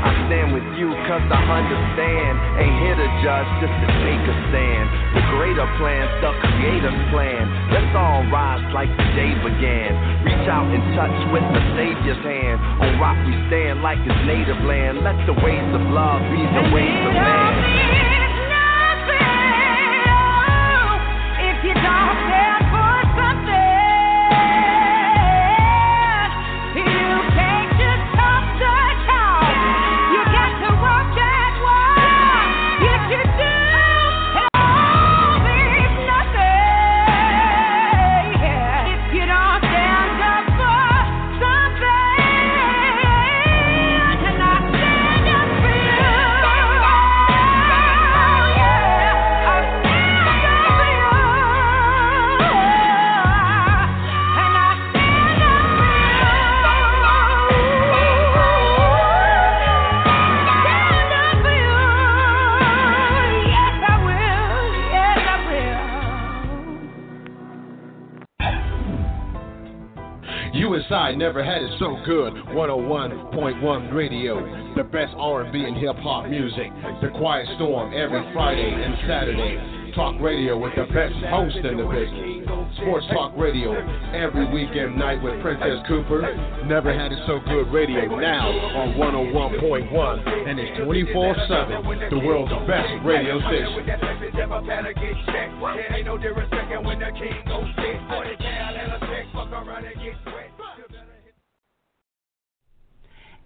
I stand with you cause I understand. Ain't here to judge, just to take a stand. The greater plans, the creator's plan. Let's all rise like the day began. Reach out and touch with the Savior's hand. On rock we stand like his native land. Let the ways of love be the ways of man. So good. 101.1 Radio, the best R&B and hip hop music. The Quiet Storm every Friday and Saturday. Talk radio with the best host in the business. Sports Talk Radio every weekend night with Princess Cooper. Never had it so good radio now on 101.1 and it's 24/7. The world's best radio station. Ain't no when the king goes sick. And a check, fuck around and get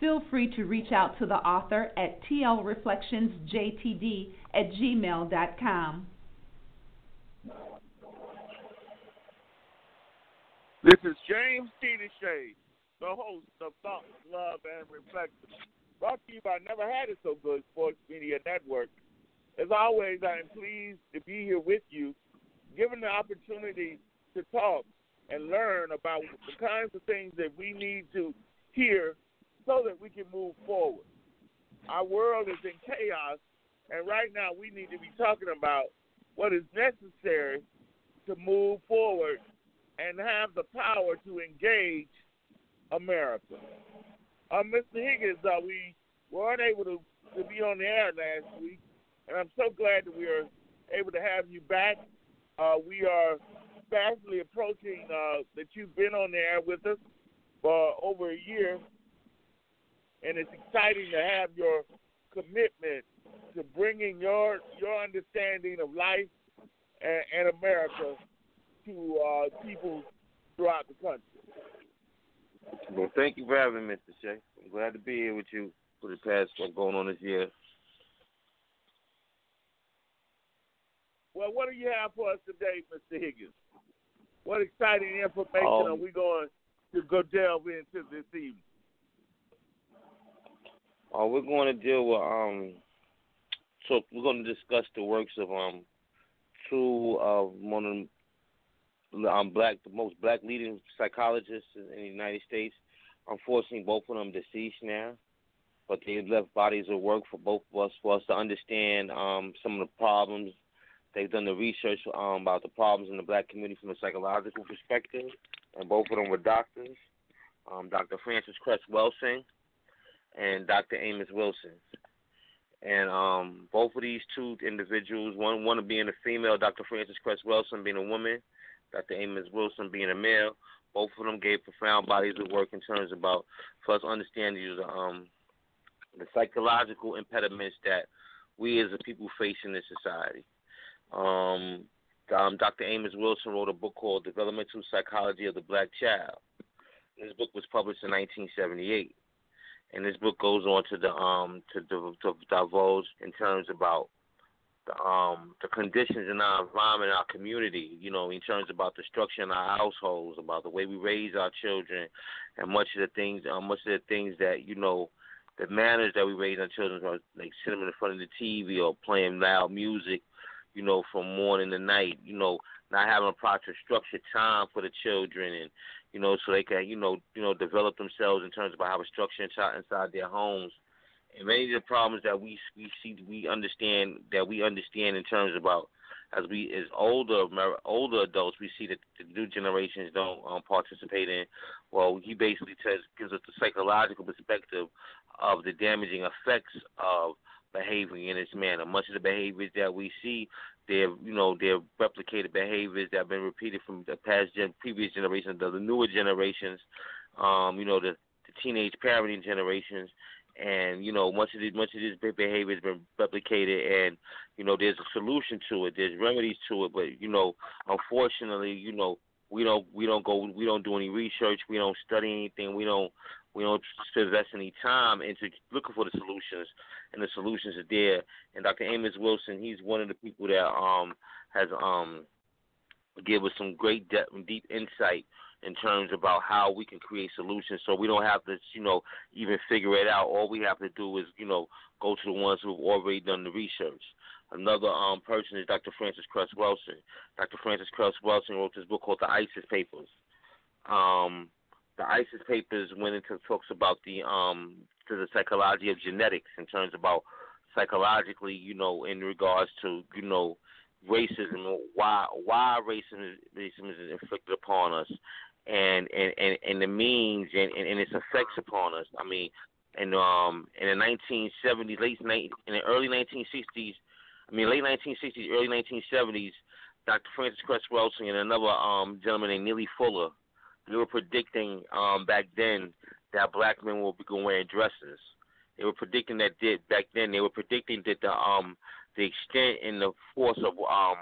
feel free to reach out to the author at tlreflectionsjtd at gmail.com. This is James T. Deshay, the host of Thought, Love, and Reflection, brought to you by Never Had It So Good Sports Media Network. As always, I am pleased to be here with you, given the opportunity to talk and learn about the kinds of things that we need to hear so that we can move forward. Our world is in chaos, and right now we need to be talking about what is necessary to move forward and have the power to engage America. Uh, Mr. Higgins, uh, we were unable to, to be on the air last week, and I'm so glad that we are able to have you back. Uh, we are fastly approaching uh, that you've been on the air with us for over a year, and it's exciting to have your commitment to bringing your your understanding of life and, and America to uh, people throughout the country. Well, thank you for having me, Mr. Shay. I'm glad to be here with you for the past what's going on this year. Well, what do you have for us today, Mr. Higgins? What exciting information um, are we going to go delve into this evening? Uh, we're going to deal with um. So we're going to discuss the works of um two of one of the um, black the most black leading psychologists in, the United States. Unfortunately, both of them deceased now, but they left bodies of work for both of us for us to understand um some of the problems. They've done the research um, about the problems in the black community from a psychological perspective, and both of them were doctors. Um, Dr. Frances Cress Welsing and Dr. Amos Wilson. And um, both of these two individuals, one one being a female, Dr. Frances Cress Welsing being a woman, Dr. Amos Wilson being a male, both of them gave profound bodies of work in terms about for us understanding the um, the psychological impediments that we as a people face in this society. Um, um, Dr. Amos Wilson wrote a book called Developmental Psychology of the Black Child. This book was published in 1978 and this book goes on to the um to, to, to divulge in terms about the um the conditions in our environment, our community. You know, in terms about the structure in our households, about the way we raise our children, and much of the things, uh, much of the things that you know, the manners that we raise our children, like sitting in front of the TV or playing loud music, you know, from morning to night. You know, not having a proper structured time for the children and you know, so they can, you know, you know, develop themselves in terms of how structure inside inside their homes. And many of the problems that we we see, we understand that we understand in terms about as we as older older adults, we see that the new generations don't um, participate in. Well, he basically says gives us the psychological perspective of the damaging effects of behaving in this manner. Much of the behaviors that we see they're you know they're replicated behaviors that have been repeated from the past gen, previous generations, the, the newer generations, um, you know the, the teenage parenting generations, and you know much of this much of this behavior has been replicated, and you know there's a solution to it, there's remedies to it, but you know unfortunately you know we don't we don't go we don't do any research, we don't study anything, we don't we don't invest any time into looking for the solutions, and the solutions are there. And Dr. Amos Wilson, he's one of the people that um has um give us some great depth and deep insight in terms about how we can create solutions so we don't have to, you know, even figure it out. All we have to do is, you know, go to the ones who've already done the research. Another um, person is Dr. Frances Cress Welsing. Dr. Frances Cress Welsing wrote this book called The ISIS Papers. Um, the ISIS Papers went into talks about the um, to the psychology of genetics in terms about psychologically, you know, in regards to you know racism, why why racism racism is inflicted upon us, and and and, and the means and, and, and its effects upon us. I mean, and um in the 1970s, late in the early 1960s, I mean late 1960s, early 1970s, Dr. Frances Cress Welsing and another um gentleman named Neely Fuller, they were predicting um back then that black men will be going wearing dresses. They were predicting that did back then. They were predicting that the um the extent and the force of um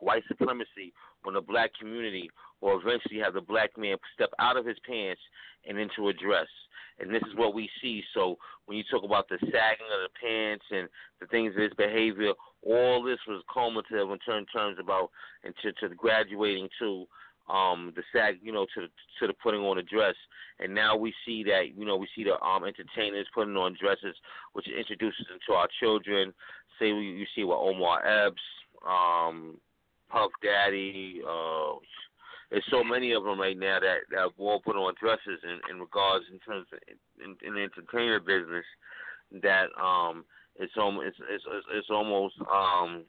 white supremacy on the black community will eventually have the black man step out of his pants and into a dress. And this is what we see. So when you talk about the sagging of the pants and the things of his behavior, all this was cumulative in terms about and to, to graduating to um the sag you know to the to the putting on a dress. And now we see that you know we see the um entertainers putting on dresses which introduces them to our children. Say we you see what Omar Epps um Puff Daddy uh there's so many of them right now that that all put on dresses in in regards in terms of in, in the entertainer business that um it's almost it's it's, it's almost um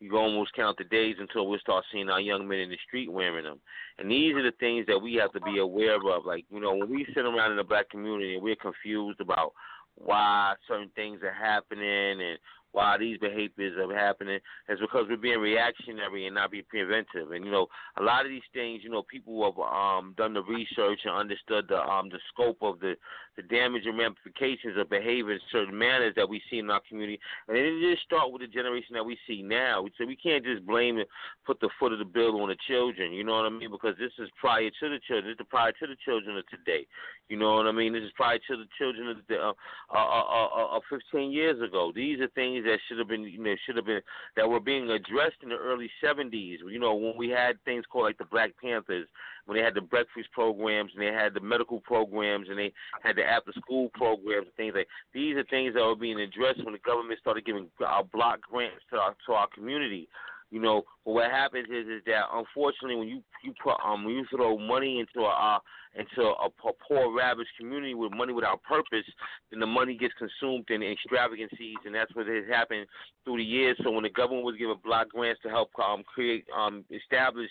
you almost count the days until we start seeing our young men in the street wearing them. And these are the things that we have to be aware of. Like, you know, when we sit around in the black community and we're confused about why certain things are happening and why these behaviors are happening is because we're being reactionary and not being preventive. And you know, a lot of these things, you know, people have um, done the research and understood the um, the scope of the the damage and ramifications of behavior in certain manners that we see in our community. And it just start with the generation that we see now. So we can't just blame and put the foot of the bill on the children. You know what I mean? Because this is prior to the children. This is prior to the children of today. You know what I mean? This is prior to the children of the, uh, uh, uh, uh, uh, 15 years ago. These are things that should have been, you know, should have been that were being addressed in the early '70s. You know, when we had things called like the Black Panthers, when they had the breakfast programs and they had the medical programs and they had the after-school programs and things like. These are things that were being addressed when the government started giving our block grants to our to our community. You know, but what happens is is that unfortunately when you you put um when you throw money into a uh, into a, a poor ravaged community with money without purpose, then the money gets consumed in extravagancies, and that's what has happened through the years. So when the government was giving block grants to help um create um establish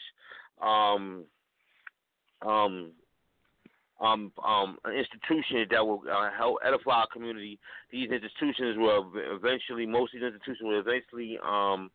um um um, um, institutions that will uh, help edify our community. These institutions will eventually, most of these institutions will eventually um,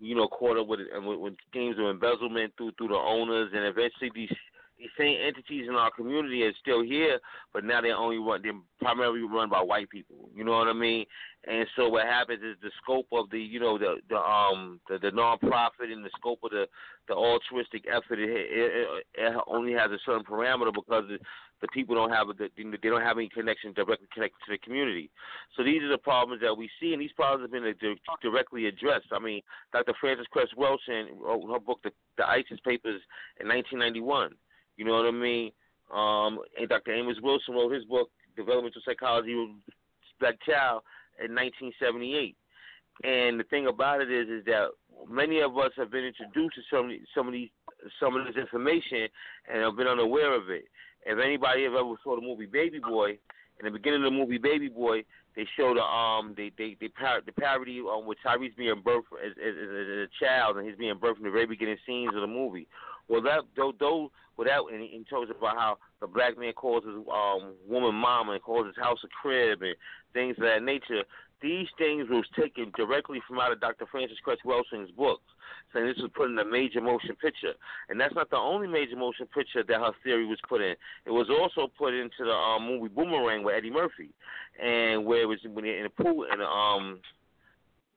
you know, caught up with with, with schemes of embezzlement through through the owners, and eventually these these same entities in our community are still here, but now they're only run they're primarily run by white people. You know what I mean? And so what happens is the scope of the you know the the um the, the nonprofit and the scope of the the altruistic effort it, it, it only has a certain parameter because the, the people don't have they don't have any connection directly connected to the community. So these are the problems that we see, and these problems have been directly addressed. I mean, Dr. Frances Cress Welsing wrote her book, the, the ISIS Papers, in 1991. You know what I mean? Um, and Dr. Amos Wilson wrote his book, Developmental Psychology of Black Child, in 1978. And the thing about it is, is that many of us have been introduced to some some of these some of this information and have been unaware of it. If anybody ever saw the movie Baby Boy, in the beginning of the movie Baby Boy, they show the um they they they par- the parody um with Tyrese being birthed as, as, as, a child and he's being birthed in the very beginning scenes of the movie. Well, that though though without and he talks about how the black man calls his um woman mama and calls his house a crib and things of that nature. These things was taken directly from out of Dr. Frances Cress Welsing's books, saying this was put in a major motion picture. And that's not the only major motion picture that her theory was put in. It was also put into the um, movie Boomerang with Eddie Murphy, and where it was when in a pool in the um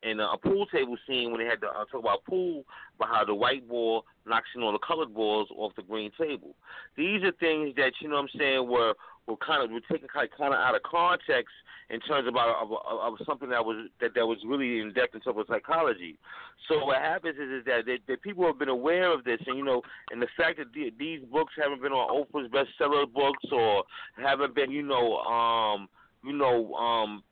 in a pool table scene when they had to uh, talk about pool, about how the white ball knocks in all the colored balls off the green table. These are things that you know what I'm saying were were kind of were taken kind of, kind of out of context in terms of, of, of, of something that was that, that was really in depth in terms of psychology. So what happens is, is that, that that people have been aware of this, and you know, and the fact that the, these books haven't been on Oprah's bestseller books or haven't been, you know, um, you know, um,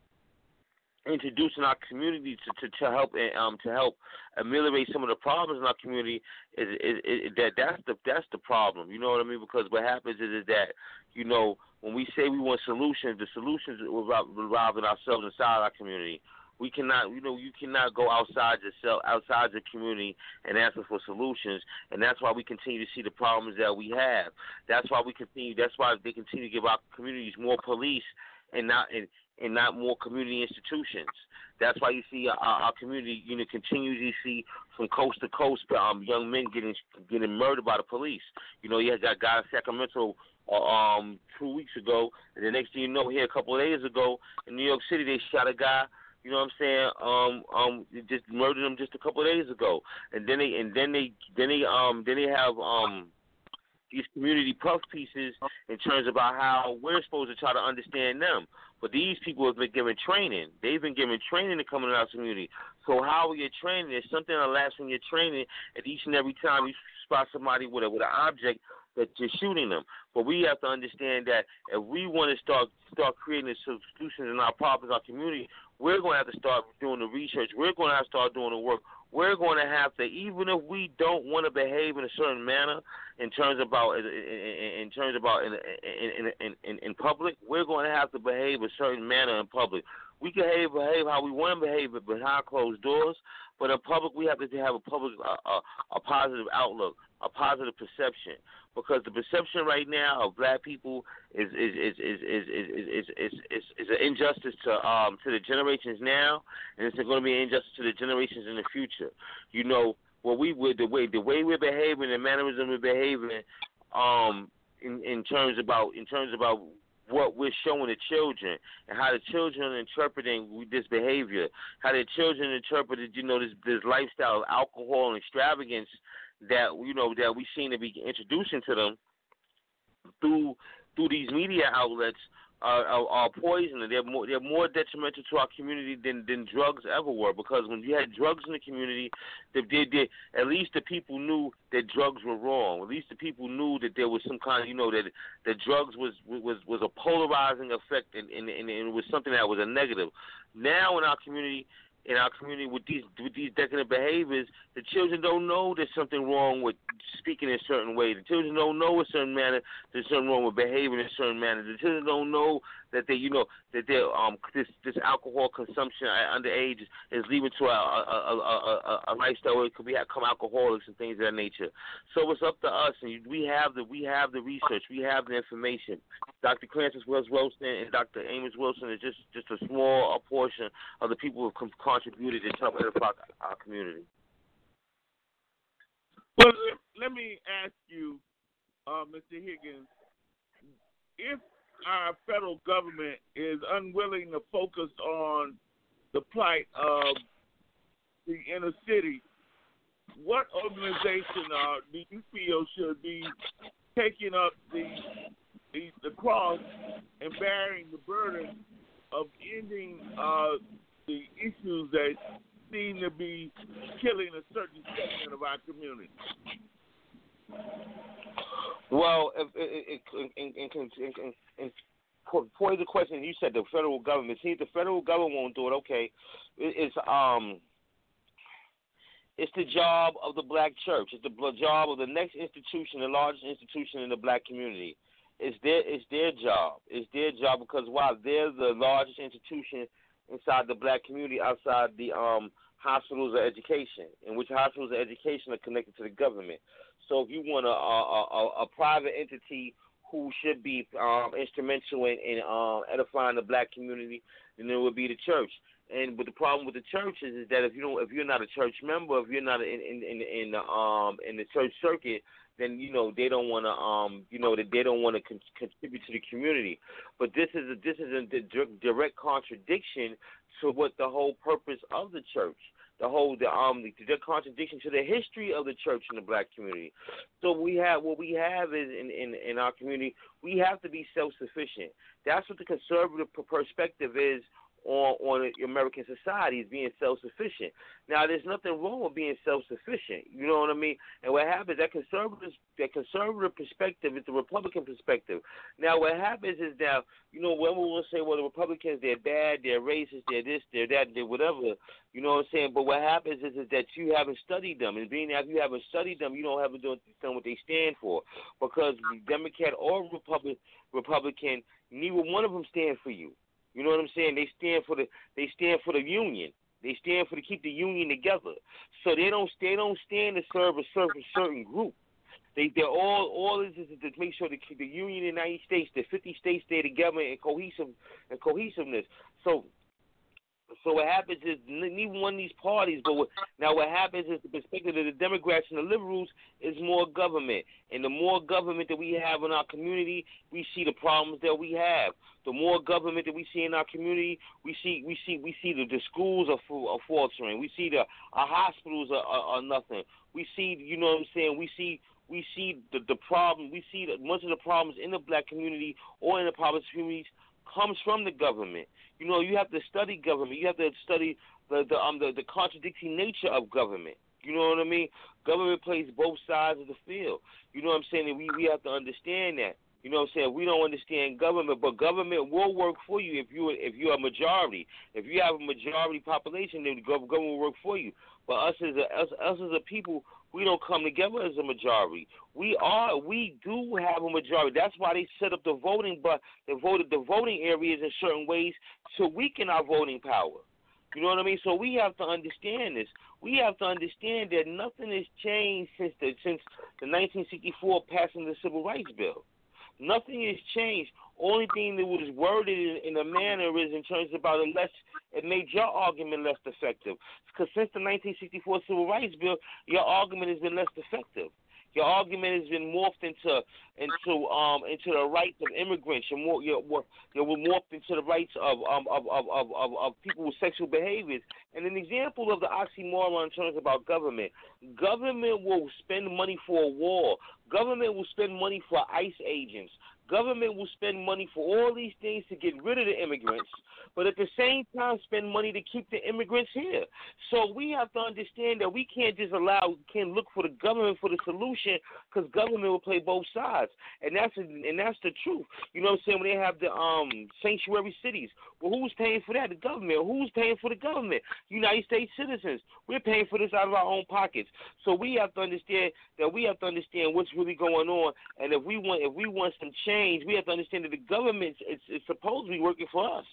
introducing our community to, to, to help um to help ameliorate some of the problems in our community is, is, is that that's the that's the problem. You know what I mean? Because what happens is, is that you know when we say we want solutions, the solutions revolve in ourselves inside our community. We cannot, you know, you cannot go outside yourself, outside your community, and ask for solutions. And that's why we continue to see the problems that we have. That's why we continue. That's why they continue to give our communities more police and not and, and not more community institutions. That's why you see our, our community, you know, continues. You see from coast to coast, um, young men getting getting murdered by the police. You know, you had that guy in Sacramento um two weeks ago, and the next thing you know, here a couple of days ago in New York City, they shot a guy. You know what I'm saying? Um, um, just murdered him just a couple of days ago, and then they and then they then they um then they have um these community puff pieces in terms about how we're supposed to try to understand them. But these people have been given training. They've been given training to come into our community. So how we get training is something that lasts when you're training, and each and every time you spot somebody with a with an object that you're shooting them. But we have to understand that if we want to start start creating solutions in our problems, our community, we're going to have to start doing the research. We're going to have to start doing the work we're going to have to, even if we don't want to behave in a certain manner, in terms about in, in terms about in in, in in in public, we're going to have to behave a certain manner in public. We can behave, behave how we want to behave behind closed doors, but in public we have to have a public a, a, a positive outlook, a positive perception because the perception right now of black people is is is is is is is, is, is, is an injustice to um to the generations now, and it's going to be an injustice to the generations in the future. You know what we would the way the way we're behaving, the mannerism we're behaving, um, in in terms about in terms about what we're showing the children and how the children are interpreting this behavior, how the children interpreted, you know, this this lifestyle of alcohol and extravagance that you know that we seem to be introducing to them through through these media outlets are, are, are poison. They're more they're more detrimental to our community than than drugs ever were. Because when you had drugs in the community, they, they, they, at least the people knew that drugs were wrong. At least the people knew that there was some kind of you know that that drugs was was was a polarizing effect and, and, and it was something that was a negative. Now in our community, in our community with these with these decadent behaviors, the children don't know there's something wrong with speaking in a certain way. The children don't know a certain manner there's something wrong with behaving in a certain manner. The children don't know that they you know that they um this this alcohol consumption at underage is leading to a a, a, a, a lifestyle where it could become alcoholics and things of that nature. So it's up to us, and we have the we have the research, we have the information. Dr. Frances Wells Wilson and Dr. Amos Wilson is just just a small portion of the people who have contributed to help edify our community. Well, let me ask you, uh, Mr. Higgins, if our federal government is unwilling to focus on the plight of the inner city, what organization uh, do you feel should be taking up the, the the cross and bearing the burden of ending uh, the issues that seem to be killing a certain segment of our community? Well, in, in, in, in, in point of the question, you said the federal government. See, if the federal government won't do it, okay. It's um, it's the job of the black church. It's the job of the next institution, the largest institution in the black community. It's their it's their job. It's their job because while they're the largest institution inside the black community, outside the um hospitals of education, in which hospitals of education are connected to the government. So if you want a a, a, a private entity who should be um, instrumental in, in um, edifying the black community, then it would be the church. And but the problem with the church is, is that if you don't, if you're not a church member, if you're not in in in, in the um in the church circuit, then you know they don't want to um you know that they don't want to con- contribute to the community. But this is a this is a direct contradiction to what the whole purpose of the church. The whole the um the, the contradiction to the history of the church in the black community. So we have what we have is in in in our community we have to be self sufficient. That's what the conservative perspective is on on American society is being self sufficient. Now, there's nothing wrong with being self sufficient. You know what I mean? And what happens that conservative that conservative perspective is the Republican perspective. Now, what happens is now you know when we will say, well, the Republicans they're bad, they're racist, they're this, they're that, they're whatever. You know what I'm saying? But what happens is, is that you haven't studied them, and being that you haven't studied them, you don't have done what they stand for. Because Democrat or Republican, Republican, neither one of them stand for you. You know what I'm saying? They stand for the they stand for the union. They stand for to keep the union together. So they don't they don't stand to serve a certain certain group. They they're all all this is to make sure the the union in the United States, the 50 states stay together in cohesive and cohesiveness. So so what happens is neither one of these parties, but what, now what happens is the perspective of the Democrats and the liberals is more government, and the more government that we have in our community, we see the problems that we have. The more government that we see in our community, we see we see we see the, the schools are, are faltering. We see the our hospitals are, are, are nothing. We see you know what I'm saying. We see we see the the problem. We see that much of the problems in the black community or in the poverty communities comes from the government. You know, you have to study government. You have to study the the um the, the contradicting nature of government. You know what I mean? Government plays both sides of the field. You know what I'm saying? And we we have to understand that. You know what I'm saying? We don't understand government, but government will work for you if you if you're a majority. If you have a majority population, then the government will work for you. But us as a us, us as a people, we don't come together as a majority. We are we do have a majority. That's why they set up the voting but the voted the voting areas in certain ways to weaken our voting power. You know what I mean? So we have to understand this. We have to understand that nothing has changed since the since the 1964 passing the Civil Rights Bill. Nothing has changed. Only thing that was worded in, a manner is in terms of about it less. It made your argument less effective. Because since the 1964 Civil Rights Bill, your argument has been less effective. Your argument has been morphed into into um into the rights of immigrants. You're more you're, you're morphed into the rights of um of of, of, of of people with sexual behaviors. And an example of the oxymoron in terms about government. Government will spend money for a war. Government will spend money for ICE agents. Government will spend money for all these things to get rid of the immigrants, but at the same time spend money to keep the immigrants here. So we have to understand that we can't just allow, can't look for the government for the solution, because government will play both sides, and that's and that's the truth. You know what I'm saying? When they have the um sanctuary cities, well, who's paying for that? The government. Who's paying for the government? United States citizens. We're paying for this out of our own pockets. So we have to understand that we have to understand what's really going on, and if we want if we want some change, we have to understand that the government is, is supposed to be working for us.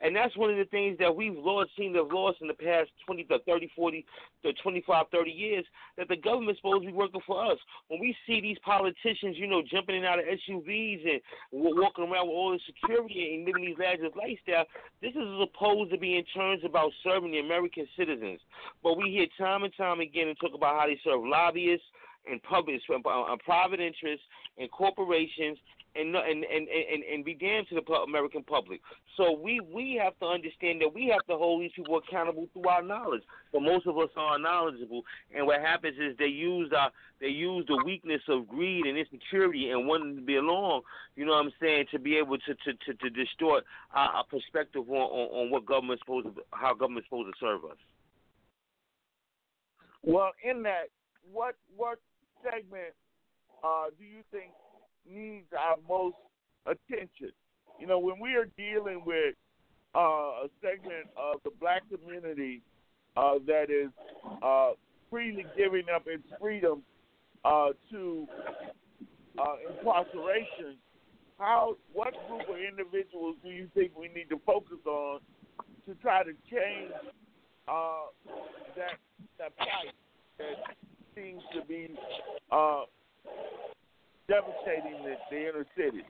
And that's one of the things that we've lost, seen to have lost in the past 20 to 30, 40 to 25, 30 years, that the government's supposed to be working for us. When we see these politicians, you know, jumping in out of SUVs and walking around with all the security and living these lavish lifestyle, this is supposed to be in terms about serving the American citizens. But we hear time and time again and talk about how they serve lobbyists and public, uh, private interests and corporations and and and and, and be damned to the American public. So we we have to understand that we have to hold these people accountable through our knowledge. But most of us are knowledgeable, and what happens is they use our they use the weakness of greed and insecurity and wanting to be belong. You know what I'm saying to be able to to to, to distort our, our perspective on, on on what government's supposed to how government's supposed to serve us. Well, in that, what what segment uh, do you think needs our most attention. You know, when we are dealing with uh, a segment of the black community uh, that is uh, freely giving up its freedom uh, to uh, incarceration, how what group of individuals do you think we need to focus on to try to change that that plight seems to be devastating the, the inner city.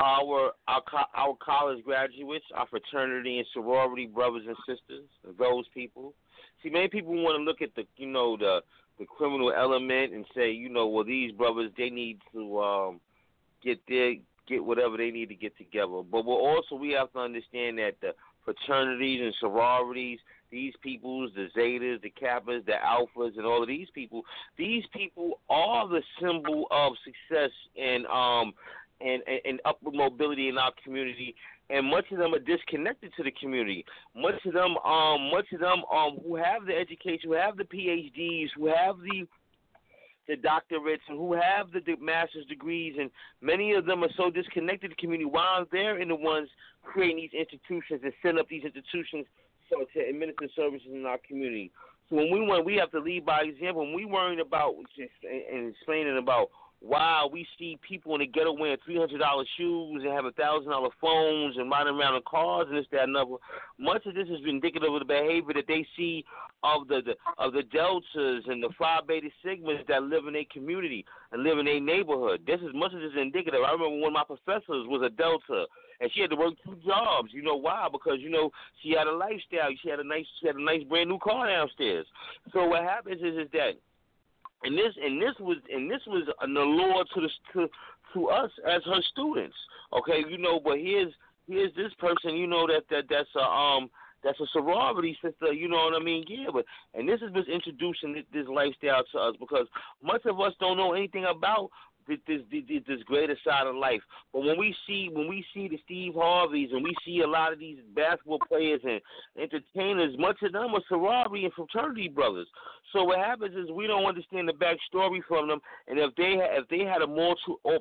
Our, our our college graduates, our fraternity and sorority brothers and sisters, those people. See, many people want to look at the you know the the criminal element and say, you know, well these brothers they need to um, get their get whatever they need to get together. But we also we have to understand that the fraternities and sororities, these peoples, the Zetas, the Kappas, the Alphas, and all of these people, these people are the symbol of success and um and, and, and upward mobility in our community and much of them are disconnected to the community. Much of them, um, much of them, um, who have the education, who have the PhDs, who have the the doctorates, and who have the, the master's degrees, and many of them are so disconnected to the community. While they're in the ones creating these institutions and setting up these institutions so to administer services in our community. So when we want, we have to lead by example. When we worrying about and explaining about wow, we see people in the ghetto wearing three hundred dollar shoes and having thousand dollar phones and riding around in cars and this, that, and other. Much of this is indicative of the behavior that they see of the, the of the deltas and the Phi Beta Sigmas that live in a community and live in a neighborhood. This is much of this is indicative. I remember one of my professors was a delta and she had to work two jobs. You know why? Because you know she had a lifestyle. She had a nice she had a nice brand new car downstairs. So what happens is is that and this and this was and this was an allure to the to to us as her students. Okay, you know, but here's here's this person, you know that that that's a um that's a sorority sister, you know what I mean? Yeah, but and this is what's introducing this, this lifestyle to us because much of us don't know anything about this, this this greater side of life. But when we see when we see the Steve Harveys and we see a lot of these basketball players and entertainers, much of them are sorority and fraternity brothers. So what happens is we don't understand the backstory from them, and if they if they had a more to,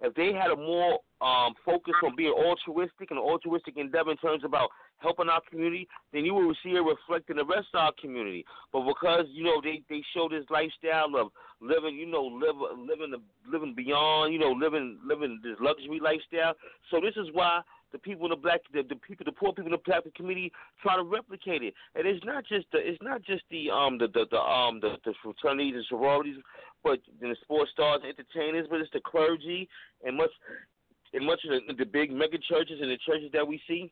if they had a more um, focus on being altruistic and altruistic endeavor in terms about helping our community, then you will see it reflect in the rest of our community. But because you know they they show this lifestyle of living, you know, live, living living beyond, you know, living living this luxury lifestyle. So this is why the people in the black, the, the people, the poor people in the black community try to replicate it. And it's not just the, it's not just the um the the, the um the, the fraternities and sororities, but the sports stars, entertainers, but it's the clergy and much and much of the, the big mega churches and the churches that we see.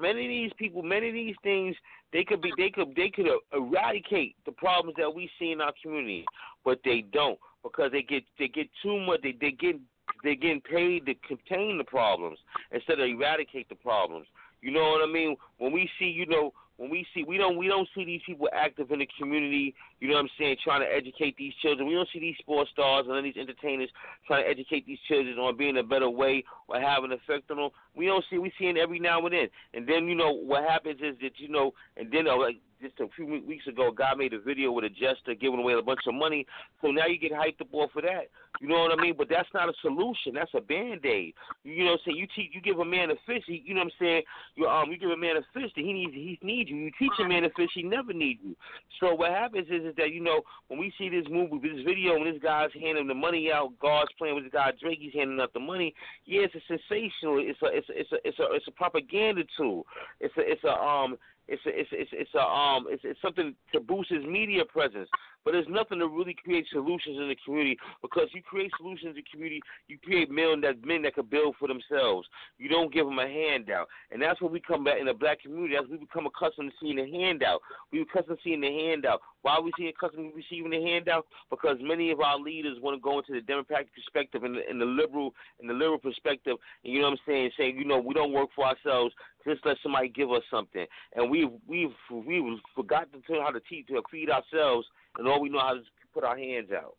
Many of these people, many of these things, they could be, they could, they could eradicate the problems that we see in our community, but they don't because they get, they get too much. They, they get, they're getting paid to contain the problems instead of eradicate the problems. You know what I mean? When we see, you know, when we see we don't we don't see these people active in the community, you know what I'm saying, trying to educate these children. We don't see these sports stars and these entertainers trying to educate these children on being a better way or having an effect on them. We don't see we see it every now and then. And then, you know, what happens is that, you know, and then uh, like just a few weeks ago, a guy made a video with a jester giving away a bunch of money. So now you get hyped up off of that. You know what I mean? But that's not a solution. That's a band aid. You know what I'm saying? You teach, you give a man a fish. He, you know what I'm saying? You um, you give a man a fish that he needs. He needs you. You teach a man a fish. He never needs you. So what happens is, is that you know when we see this movie, this video, when this guy's handing the money out, God's playing with this guy Drake. He's handing out the money. Yeah, it's a sensational. It's a it's it's a it's a it's a propaganda tool. It's a it's a um it's a, it's it's it's a um it's, it's something to boost his media presence. But there's nothing to really create solutions in the community because you create solutions in the community, you create men that men that can build for themselves. You don't give them a handout, and that's what we come back in the black community. As we become accustomed to seeing a handout, we accustomed to seeing the handout. Why are we seeing accustomed to receiving the handout? Because many of our leaders want to go into the democratic perspective and the, and the liberal and the liberal perspective, and you know what I'm saying, saying you know we don't work for ourselves. Just let somebody give us something, and we've we've we've forgotten to how to teach to feed ourselves and all we know how to put our hands out.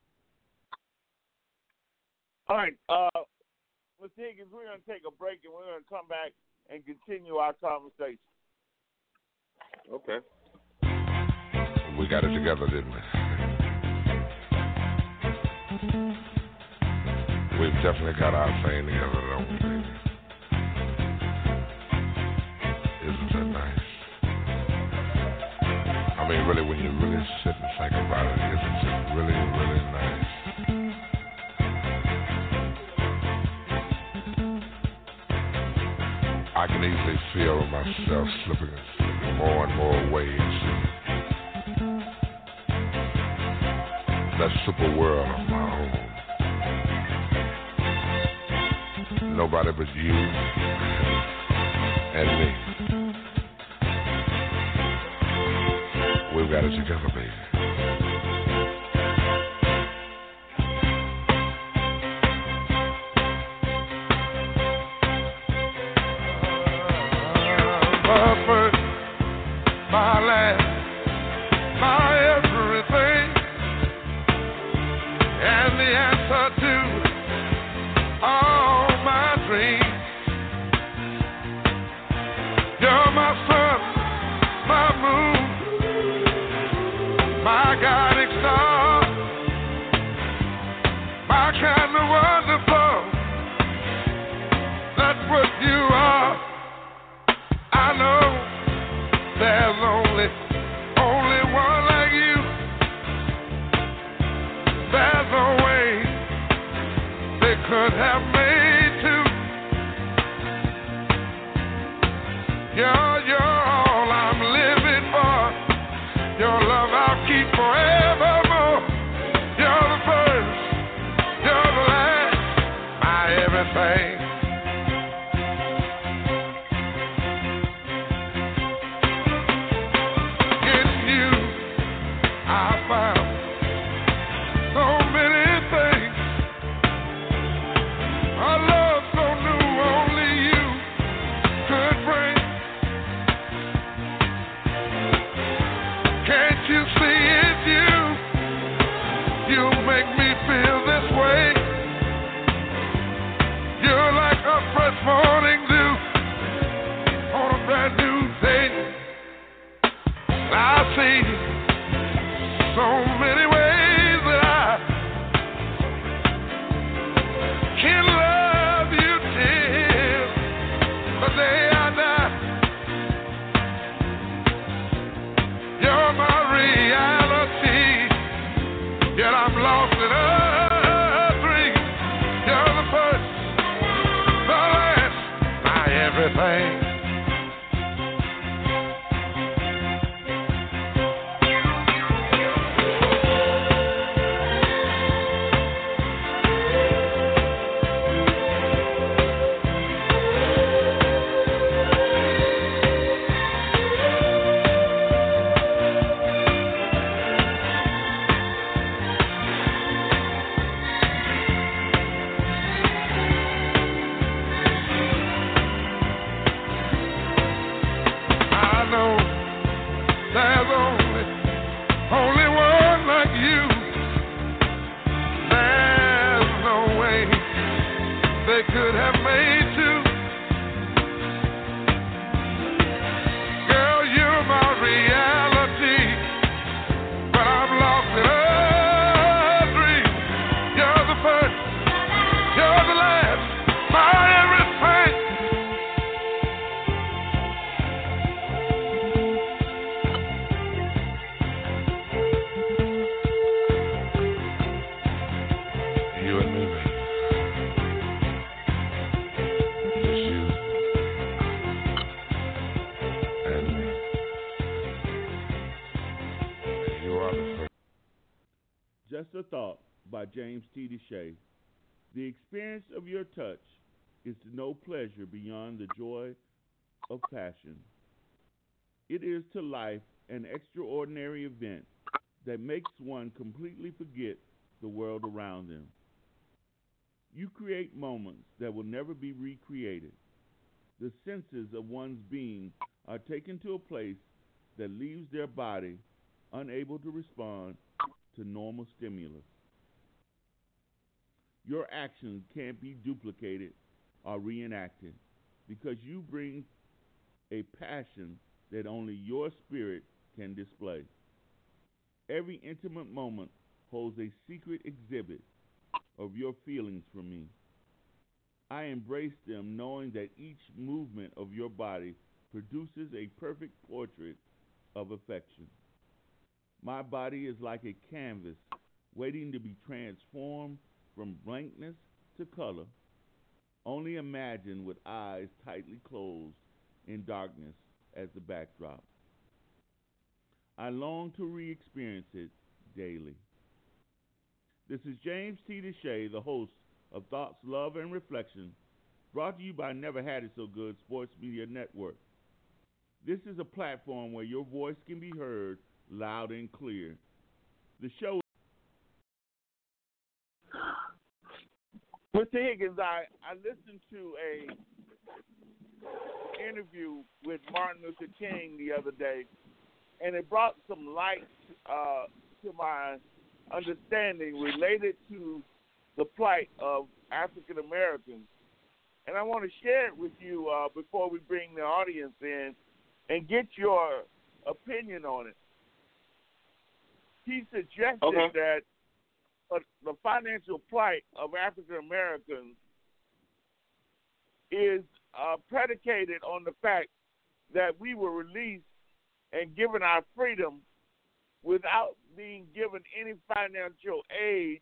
All right, uh, Ms. Higgins, we're going to take a break and we're going to come back and continue our conversation. Okay. We got it together, didn't we? We've definitely got our thing together, mean, really, when you really sit and think about it, it, isn't really, really nice? I can easily feel myself slipping, more and more away into that super world of my own. Nobody but you and me. Got it together, baby. There's experience of your touch is know pleasure beyond the joy of passion. It is to life an extraordinary event that makes one completely forget the world around them. You create moments that will never be recreated. The senses of one's being are taken to a place that leaves their body unable to respond to normal stimulus. Your actions can't be duplicated or reenacted because you bring a passion that only your spirit can display. Every intimate moment holds a secret exhibit of your feelings for me. I embrace them knowing that each movement of your body produces a perfect portrait of affection. My body is like a canvas waiting to be transformed from blankness to color. Only imagine with eyes tightly closed in darkness as the backdrop. I long to re experience it daily. This is James T. DeShay, the host of Thoughts, Love, and Reflection, brought to you by Never Had It So Good Sports Media Network. This is a platform where your voice can be heard loud and clear. The show Mr. Higgins, I, I listened to a interview with Martin Luther King the other day, and it brought some light uh, to my understanding related to the plight of African Americans, and I want to share it with you uh, before we bring the audience in and get your opinion on it. He suggested Okay. that uh, the financial plight of African Americans is uh, predicated on the fact that we were released and given our freedom without being given any financial aid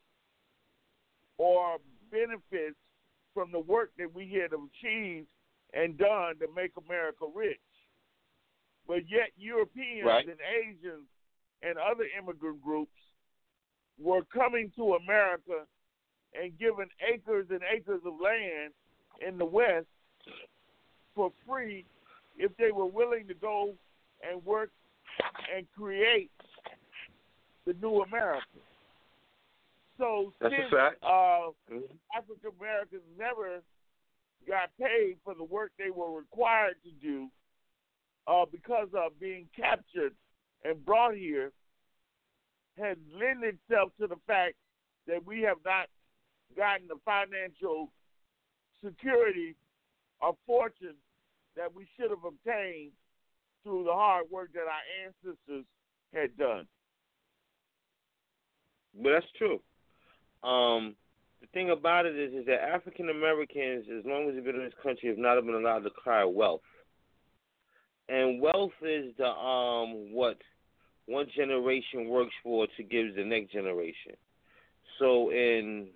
or benefits from the work that we had achieved and done to make America rich. But yet Europeans Right. and Asians and other immigrant groups were coming to America and given acres and acres of land in the West for free if they were willing to go and work and create the new America. So That's since uh, Mhm. African Americans never got paid for the work they were required to do uh, because of being captured and brought here has lent itself to the fact that we have not gotten the financial security or fortune that we should have obtained through the hard work that our ancestors had done. But that's true. Um, the thing about it is, is that African Americans, as long as they've been in this country, have not been allowed to acquire wealth. And wealth is the um what one generation works for to give the next generation. So in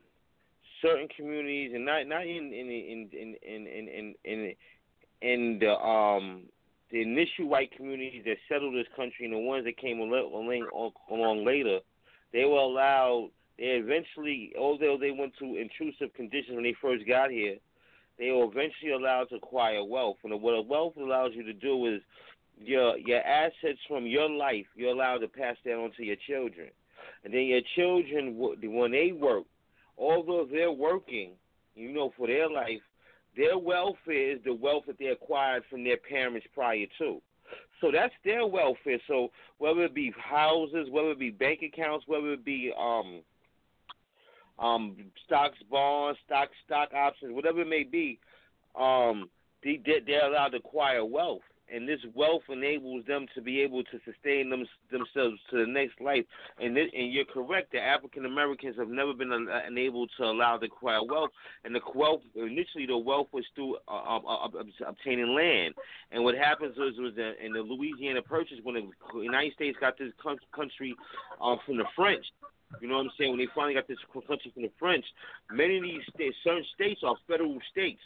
certain communities, and not not in in in in in in in, in, the um the initial white communities that settled this country and the ones that came along, along later, they were allowed. They eventually, although they went through intrusive conditions when they first got here, they were eventually allowed to acquire wealth. And what wealth allows you to do is your your assets from your life. You're allowed to pass that on to your children, and then your children, when they work, although they're working, you know, for their life, their welfare is the wealth that they acquired from their parents prior to. So that's their welfare. So whether it be houses, whether it be bank accounts, whether it be um um stocks, bonds, stock stock options, whatever it may be, um they they're allowed to acquire wealth. And this wealth enables them to be able to sustain them, themselves to the next life. And this, and you're correct. The African Americans have never been enabled to allow to acquire wealth. And the wealth initially, the wealth was through uh, uh, uh, obtaining land. And what happens was was that in the Louisiana Purchase, when the United States got this country uh, from the French, you know what I'm saying? When they finally got this country from the French, many of these states, certain states are federal states.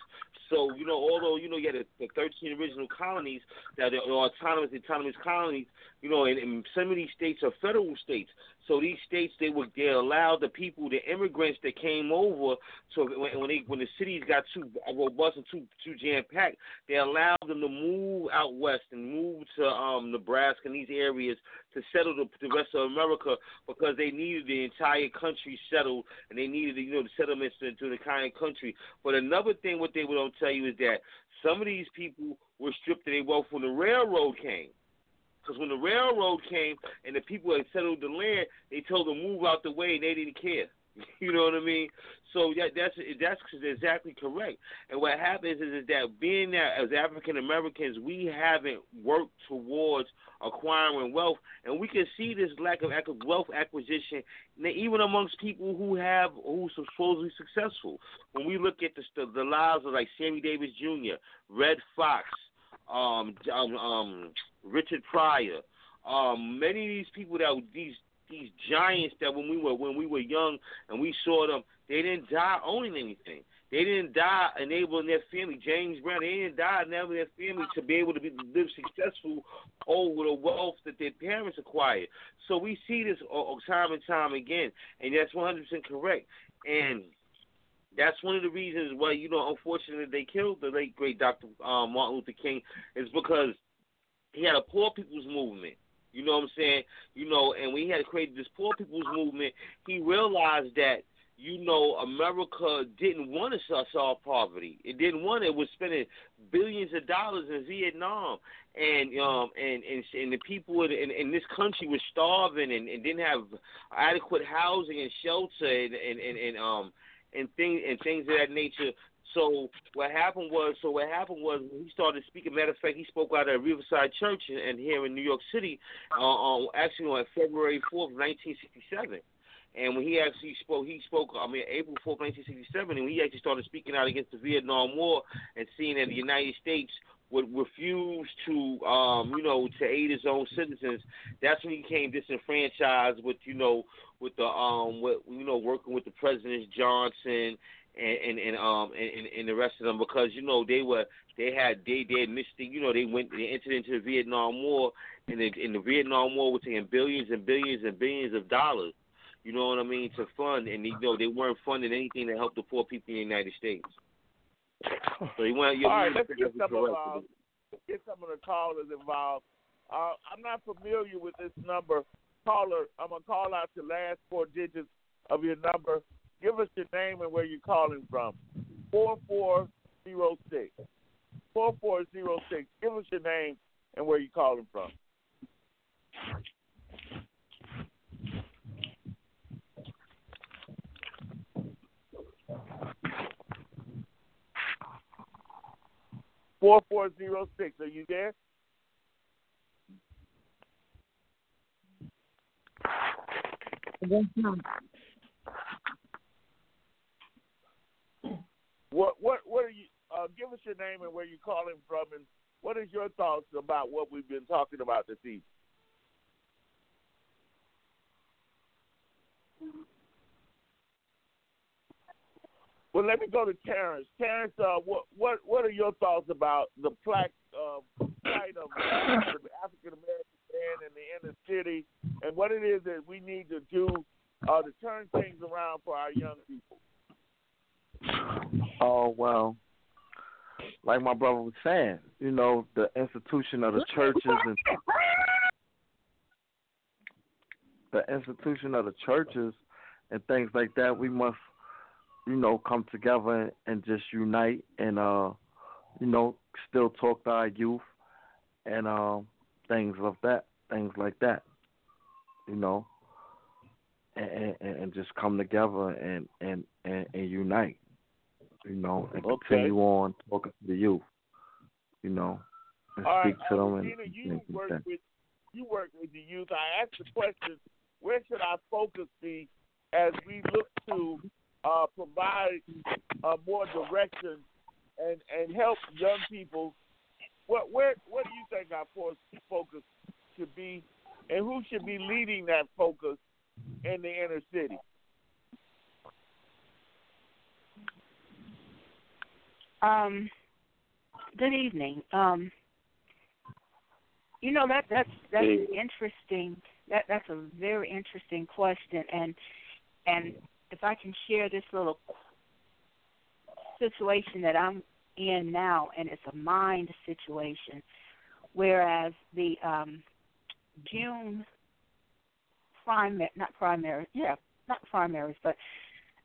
So you know, although you know you had the, the 13 original colonies that are autonomous, autonomous colonies, you know, and, and some of these states are federal states. So these states they were they allowed the people, the immigrants that came over. So when, when they when the cities got too robust and too too jam packed, they allowed them to move out west and move to um Nebraska and these areas to settle the, the rest of America because they needed the entire country settled and they needed you know the settlements to, to the entire country. But another thing, what they don't tell you is that some of these people were stripped of their wealth when the railroad came. Because when the railroad came and the people had settled the land, they told them move out the way and they didn't care. You know what I mean? So that, that's that's exactly correct. And what happens is, is that being that as African Americans, we haven't worked towards acquiring wealth, and we can see this lack of wealth acquisition even amongst people who have who supposedly successful. When we look at the the lives of like Sammy Davis Jr., Redd Foxx, um, um, um Richard Pryor, um, many of these people that these these giants that when we were when we were young and we saw them, they didn't die owning anything. They didn't die enabling their family. James Brown, they didn't die enabling their family to be able to be live successful over the wealth that their parents acquired. So we see this time and time again, and that's 100% correct. And that's one of the reasons why you know, unfortunately, they killed the late great Dr. Um, Martin Luther King is because he had a poor people's movement. You know what I'm saying? You know, and when he had created this poor people's movement, he realized that you know America didn't want to solve poverty. It didn't want it. it was spending billions of dollars in Vietnam, and um and and, and the people in, in, this country were starving and, and didn't have adequate housing and shelter and and, and, and um and things and things of that nature. So what happened was, so what happened was he started speaking. Matter of fact, he spoke out at Riverside Church and here in New York City, uh, on actually on February fourth, nineteen sixty seven. And when he actually spoke, he spoke. I mean, April fourth, nineteen sixty seven, and when he actually started speaking out against the Vietnam War and seeing that the United States would refuse to, um, you know, to aid his own citizens. That's when he became disenfranchised with, you know, with the, um, with you know, working with the presidents Johnson and and, and um and, and the rest of them because you know they were they had they they missed you know they went they entered into the Vietnam War and the, and the Vietnam War was taking billions and billions and billions of dollars. You know what I mean to fund and you know they weren't funding anything to help the poor people in the United States. So you want you All right, let's get some of uh, let's get some of the callers involved. Uh, I'm not familiar with this number. Caller, I'm gonna call out the last four digits of your number. Give us your name and where you're calling from. Four four zero six. Four four zero six. Give us your name and where you're calling from. Four four zero six. Are you there? What what what are you? Uh, give us your name and where you're calling from, and what is your thoughts about what we've been talking about this evening? Well, let me go to Terrence. Terrence, uh, what what what are your thoughts about the uh, plight of the African American man in the inner city, and what it is that we need to do uh, to turn things around for our young people? Oh well, like my brother was saying, you know, the institution of the churches and the institution of the churches and things like that, we must, you know, come together and just unite and uh, you know, still talk to our youth and uh, things of that, things like that, you know, and, and, and just come together and and and, and unite you know, and Okay. continue on talking to the youth, you know, and All speak right, to them and, you and work with you work with the youth. I asked the question: Where should our focus be as we look to uh, provide uh, more direction and and help young people? What where what do you think our focus should be, and who should be leading that focus in the inner city? Um, good evening. Um, you know that that's that's an interesting. That that's a very interesting question, and and if I can share this little situation that I'm in now, and it's a mind situation, whereas the um, June primary, not primary, yeah, not primaries, but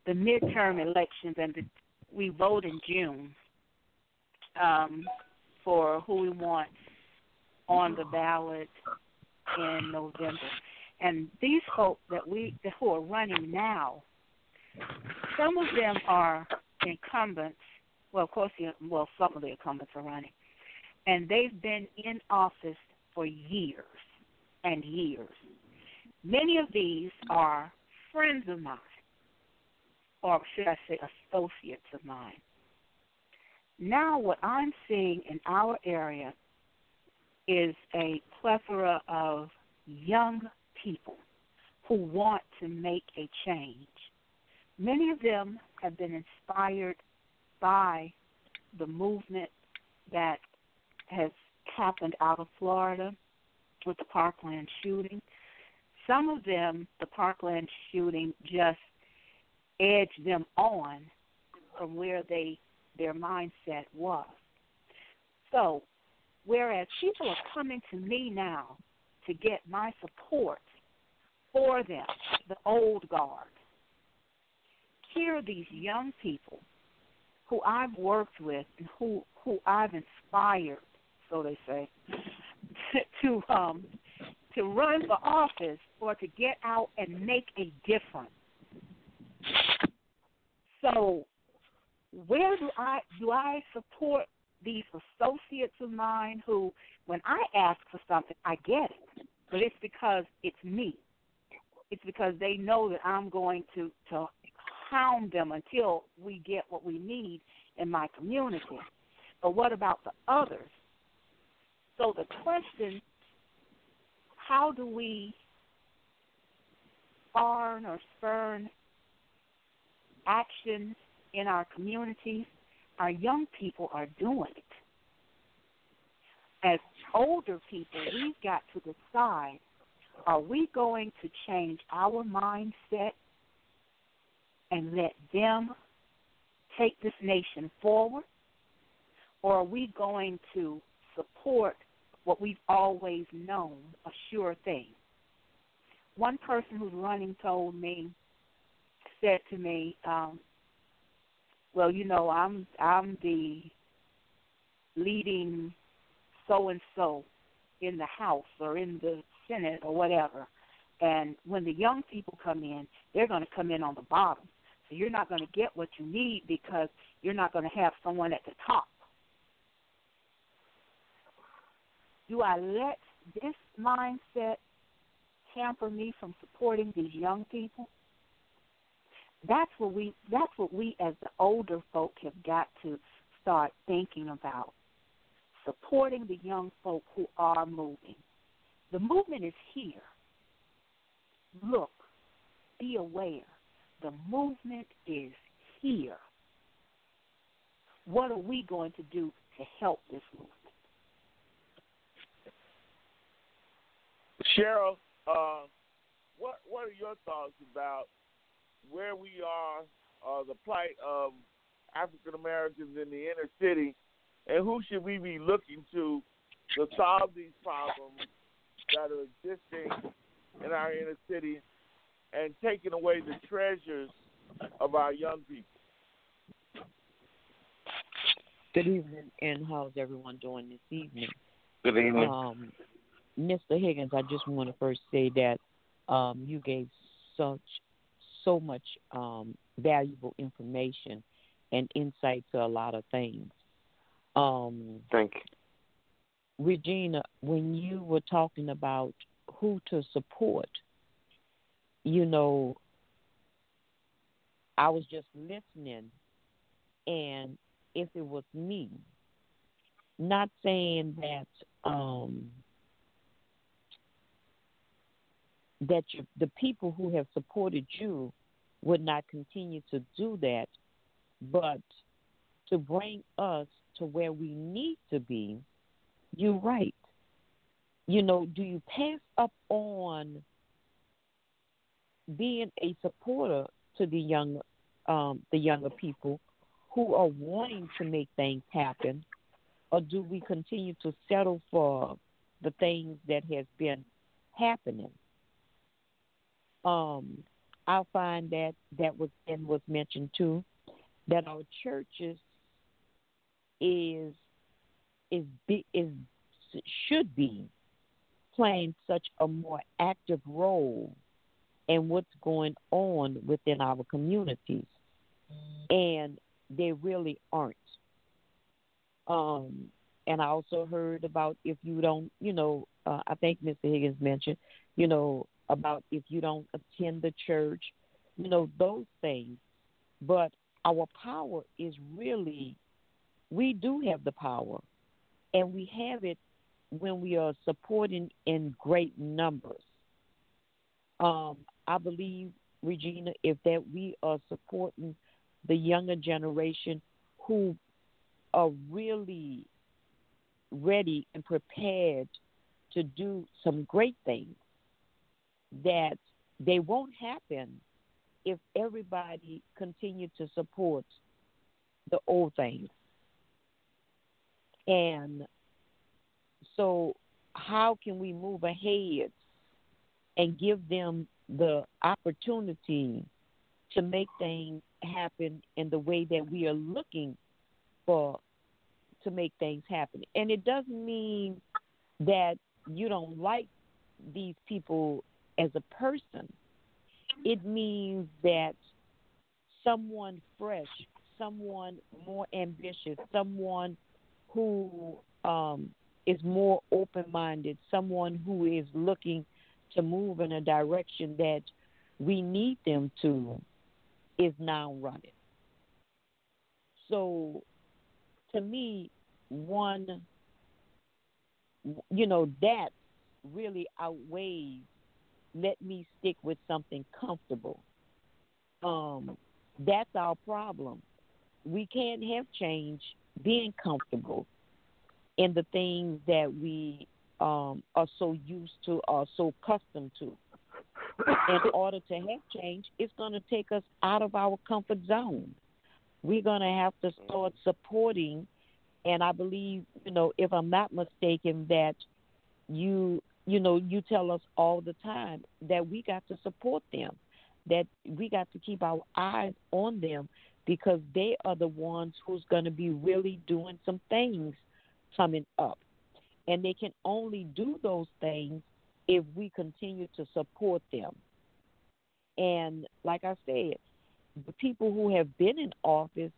the midterm elections, and the, we vote in June um, for who we want on the ballot in November. And these folks that we who are running now, some of them are incumbents. Well, of course, well, some of the incumbents are running, and they've been in office for years and years. Many of these are friends of mine, or should I say, associates of mine. Now, what I'm seeing in our area is a plethora of young people who want to make a change. Many of them have been inspired by the movement that has happened out of Florida with the Parkland shooting. Some of them, the Parkland shooting just edged them on from where they their mindset was. So, whereas people are coming to me now to get my support for them, the old guard, here are these young people who I've worked with and who who I've inspired, so they say, to um to run for office or to get out and make a difference. So So where do I do I support these associates of mine who when I ask for something I get it. But it's because it's me. It's because they know that I'm going to to hound them until we get what we need in my community. But what about the others? So the question how do we spurn or spurn action in our communities? Our young people are doing it. As older people, we've got to decide are we going to change our mindset and let them take this nation forward? Or are we going to support what we've always known, a sure thing? One person who's running told me, said to me, um, well, you know, I'm I'm the leading so and so in the House or in the Senate or whatever. And when the young people come in, they're going to come in on the bottom. So you're not going to get what you need because you're not going to have someone at the top. Do I let this mindset hamper me from supporting these young people? That's what we that's what we as the older folk have got to start thinking about. Supporting the young folk who are moving. The movement is here. Look, be aware. The movement is here. What are we going to do to help this movement? Cheryl, uh, what what are your thoughts about where we are, uh, the plight of African Americans in the inner city, and who should we be looking to to solve these problems that are existing in our inner city and taking away the treasures of our young people? Good evening, and how's everyone doing this evening? Good evening. Um, Mr. Higgins, I just want to first say that um, you gave such so much um, valuable information and insight to a lot of things. Um, Thank you. Regina, when you were talking about who to support, you know, I was just listening, and if it was me, not saying that um, that you, the people who have supported you would not continue to do that, but to bring us to where we need to be, you're right. You know, do you pass up on being a supporter to the young, um, the younger people who are wanting to make things happen, or do we continue to settle for the things that has been happening? Um, I find that that was and was mentioned too, that our churches is is be, is should be playing such a more active role in what's going on within our communities, and they really aren't. Um, and I also heard about if you don't, you know, uh, I think Mr. Higgins mentioned, you know, about if you don't attend the church, you know, those things. But our power is really, we do have the power, and we have it when we are supporting in great numbers. Um, I believe, Regina, if that we are supporting the younger generation who are really ready and prepared to do some great things that they won't happen if everybody continue to support the old things. And so how can we move ahead and give them the opportunity to make things happen in the way that we are looking for to make things happen. And it doesn't mean that you don't like these people as a person. It means that someone fresh, someone more ambitious, someone who um, is more open minded, someone who is looking to move in a direction that we need them to, is now running. So, to me, one, you know, that really outweighs let me stick with something comfortable. Um, that's our problem. We can't have change being comfortable in the things that we um, are so used to, are so accustomed to. In order to have change, it's going to take us out of our comfort zone. We're going to have to start supporting, and I believe, you know, if I'm not mistaken, that you, you know, you tell us all the time that we got to support them, that we got to keep our eyes on them because they are the ones who's going to be really doing some things coming up. And they can only do those things if we continue to support them. And like I said, the people who have been in office,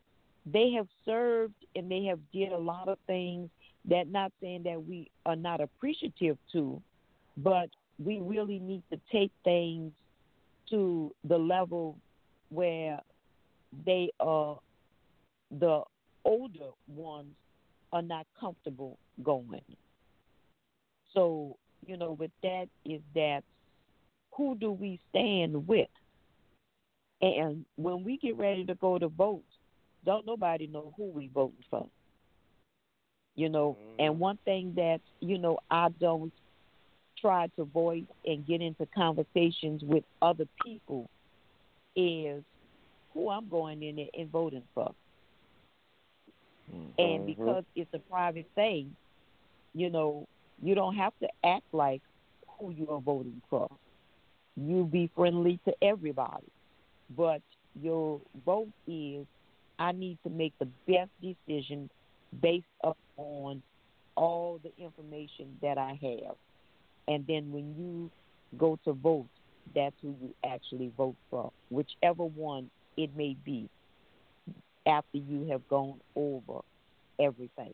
they have served and they have did a lot of things that not saying that we are not appreciative to, but we really need to take things to the level where they are the older ones are not comfortable going. So, you know, with that is that who do we stand with? And when we get ready to go to vote, don't nobody know who we voting for. You know, and mm. one thing that, you know, I don't try to voice and get into conversations with other people is who I'm going in there and voting for. And mm-hmm. because it's a private thing, you know, you don't have to act like who you are voting for. You be friendly to everybody. But your vote is I need to make the best decision based upon all the information that I have. And then when you go to vote, that's who you actually vote for, whichever one it may be after you have gone over everything.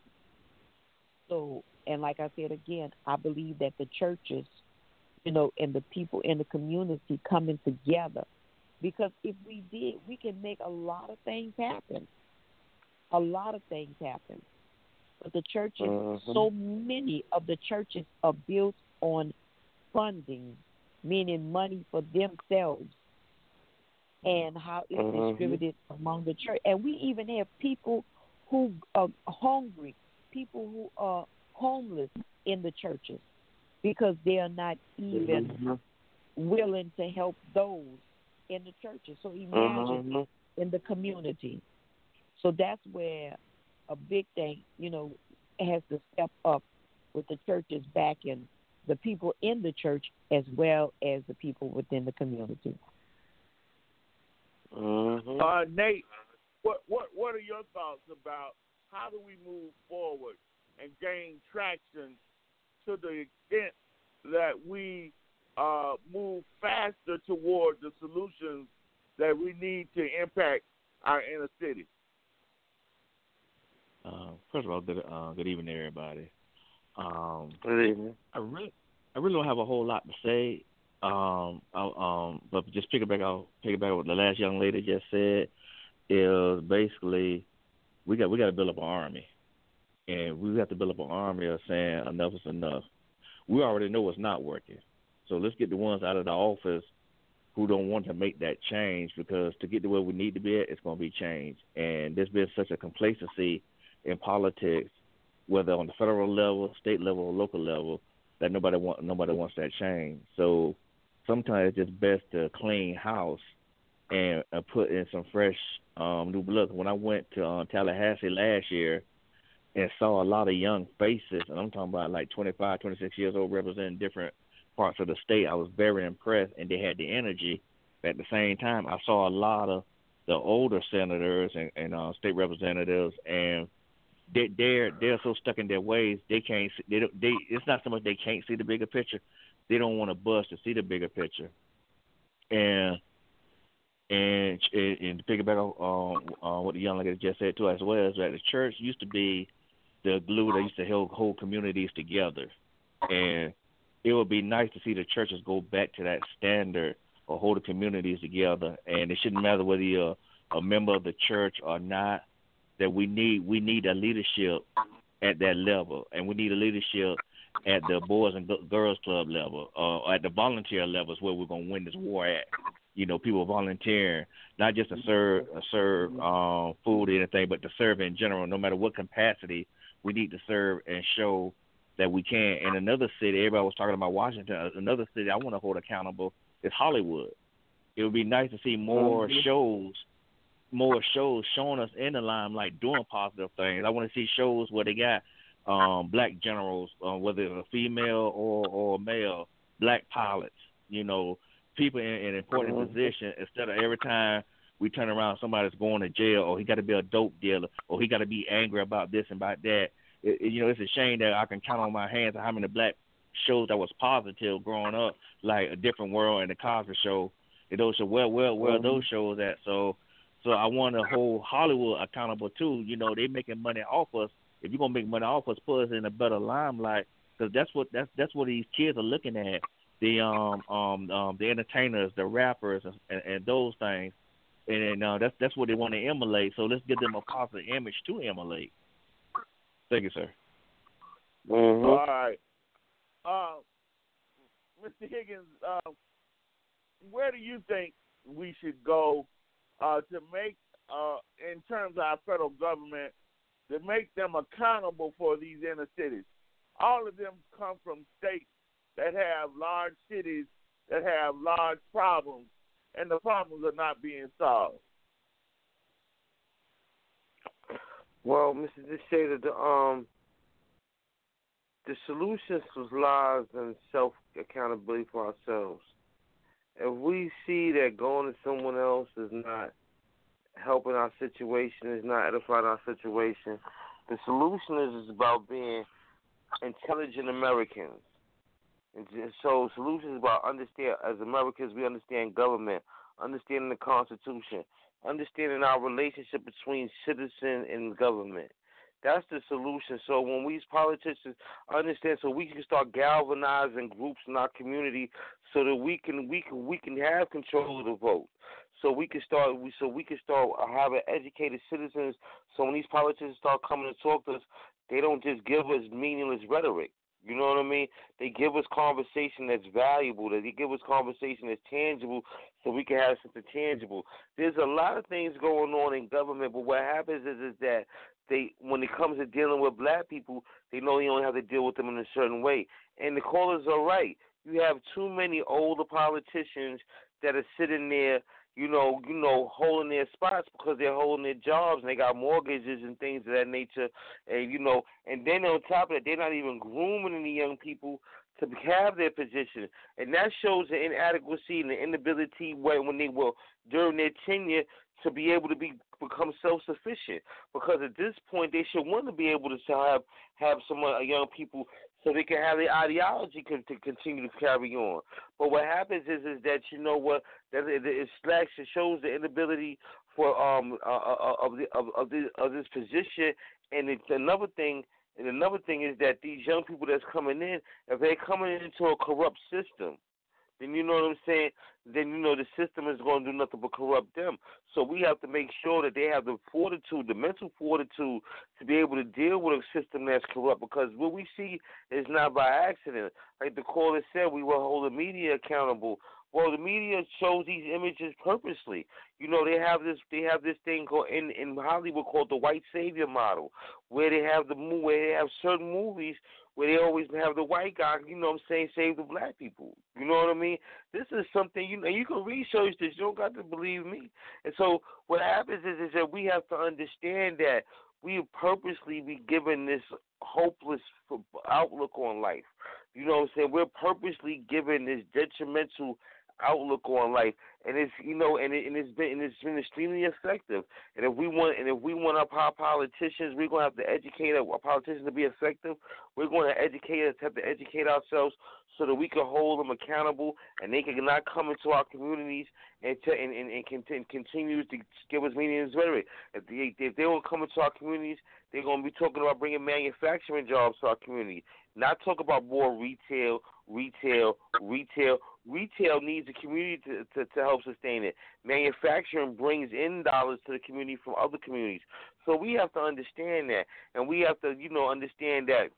So, and like I said again, I believe that the churches, you know, and the people in the community coming together, because if we did, we can make a lot of things happen. A lot of things happen. But the churches, Mhm. so many of the churches are built on funding, meaning money for themselves and how it's Mhm. distributed among the church. And we even have people who are hungry, people who are homeless in the churches because they are not even willing to help those in the churches. So imagine Mhm. in the community. So that's where a big thing, you know, has to step up with the churches backing the people in the church as well as the people within the community. Mm-hmm. Uh, Nate, what what what are your thoughts about how do we move forward and gain traction to the extent that we uh, move faster toward the solutions that we need to impact our inner city? Uh, first of all, good uh, good evening, everybody. Um, Good evening. I really, I really don't have a whole lot to say. Um, I, um, but just pick it back. I'll pick it back what the last young lady just said. Is basically we got we got to build up an army, and we have to build up an army of saying enough is enough. We already know what's not working, so let's get the ones out of the office who don't want to make that change because to get to where we need to be at, it's going to be change. And there's been such a complacency in politics, whether on the federal level, state level, or local level, that nobody want nobody wants that change. So sometimes it's just best to clean house and uh, put in some fresh um, new blood. When I went to uh, Tallahassee last year and saw a lot of young faces, and I'm talking about like 25, 26 years old, representing different parts of the state, I was very impressed, and they had the energy. At the same time, I saw a lot of the older senators and, and uh, state representatives, and they, they're they're so stuck in their ways they can't see, they don't- they it's not so much they can't see the bigger picture, they don't want to bust to see the bigger picture, and And, and to piggyback on uh, what the young lady just said too, as well, is that the church used to be the glue that used to hold, hold communities together, and it would be nice to see the churches go back to that standard of holding communities together. And it shouldn't matter whether you're a member of the church or not. That we need we need a leadership at that level, and we need a leadership at the boys and girls club level, uh, or at the volunteer levels where we're gonna win this war at. You know, people volunteering, not just to serve uh, serve um, food or anything, but to serve in general, no matter what capacity. We need to serve and show that we can. And another city, everybody was talking about Washington. uh, Another city I want to hold accountable is Hollywood. It would be nice to see more Mhm. shows, more shows showing us in the limelight doing positive things. I want to see shows where they got um black generals, uh, whether it's a female or or a male, black pilots. You know, people in, in important Mhm. positions instead of every time we turn around somebody's going to jail or he got to be a dope dealer or he got to be angry about this and about that. It, it- you know, it's a shame that I can count on my hands how many black shows that was positive growing up, like a different world and the Cosby Show. And those show where where where are those shows at? So so I want to hold Hollywood accountable too. You know, they're making money off us. If you're gonna make money off us, put us in a better limelight because that's what that's that's what these kids are looking at. The um um um the entertainers, the rappers, and, and, and those things, and, and uh, that's that's what they want to emulate. So let's give them a positive image to emulate. Thank you, sir. Mm-hmm. All right. Uh, Mr. Higgins, uh, where do you think we should go uh, to make, uh, in terms of our federal government, to make them accountable for these inner cities? All of them come from states that have large cities that have large problems, and the problems are not being solved. Well, Mr. Deshada, the um the solutions was lies in self accountability for ourselves. If we see that going to someone else is not helping our situation, is not edifying our situation, the solution is, about being intelligent Americans. And so solutions is about understand as Americans we understand government, understanding the Constitution, understanding our relationship between citizen and government. That's the solution. So when we politicians understand, so we can start galvanizing groups in our community, so that we can we can we can have control of the vote. So we can start we so we can start having educated citizens. So when these politicians start coming to talk to us, they don't just give us meaningless rhetoric. You know what I mean? They give us conversation that's valuable. They give us conversation that's tangible, so we can have something tangible. There's a lot of things going on in government, but what happens is is that they, when it comes to dealing with black people, they know they only have to deal with them in a certain way. And the callers are right. You have too many older politicians that are sitting there you know, you know, holding their spots because they're holding their jobs and they got mortgages and things of that nature, and you know, and then on top of that, they're not even grooming any young people to have their position, and that shows the inadequacy and the inability when when they were during their tenure to be able to be become self sufficient. Because at this point, they should want to be able to have have some uh, young people so they can have the ideology to continue to carry on. But what happens is is that you know what that it, it slacks it shows the inability for um uh, uh, of the of of, this, of this position, and it's another thing. And another thing is that these young people that's coming in, if they're coming into a corrupt system, then you know what I'm saying. Then you know the system is going to do nothing but corrupt them. So we have to make sure that they have the fortitude, the mental fortitude, to be able to deal with a system that's corrupt. Because what we see is not by accident. Like the caller said, we will hold the media accountable. Well, the media shows these images purposely. You know, they have this they have this thing called in in Hollywood called the white savior model, where they have the where they have certain movies where they always have the white guy, you know what I'm saying, save the black people. You know what I mean? This is something you know you can research this. You don't got to believe me. And so what happens is is that we have to understand that we purposely be given this hopeless outlook on life. You know what I'm saying? We're purposely given this detrimental outlook on life, and it's you know, and, it, and it's been and it's been extremely effective. And if we want and if we want our politicians, we're to have to educate our politicians to be effective. We're going to educate us, have to educate ourselves so that we can hold them accountable, and they can not come into our communities and to, and, and, and continue to give us meaningless rhetoric. If they if they don't come into our communities, they're to be talking about bringing manufacturing jobs to our community, not talk about more retail, retail, retail. Retail needs the community to, to, to help sustain it. Manufacturing brings in dollars to the community from other communities. So we have to understand that, and we have to, you know, understand that,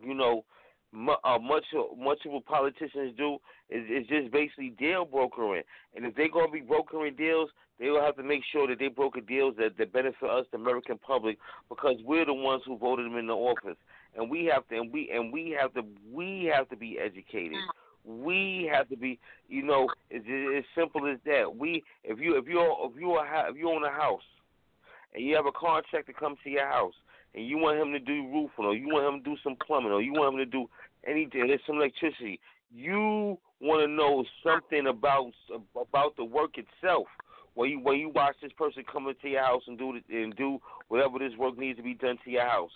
you know, uh, much much of what politicians do is, is just basically deal brokering. And if they're going to be brokering deals, they will have to make sure that they broker deals that, that benefit us, the American public, because we're the ones who voted them in the office and we have to and we and we have to we have to be educated. We have to be, you know, it's as simple as that. We, if you if you if you if you own a house, and you have a contractor come to your house, and you want him to do roofing, or you want him to do some plumbing, or you want him to do anything, there's some electricity. You want to know something about about the work itself. When you when you watch this person come into your house and do and do whatever this work needs to be done to your house.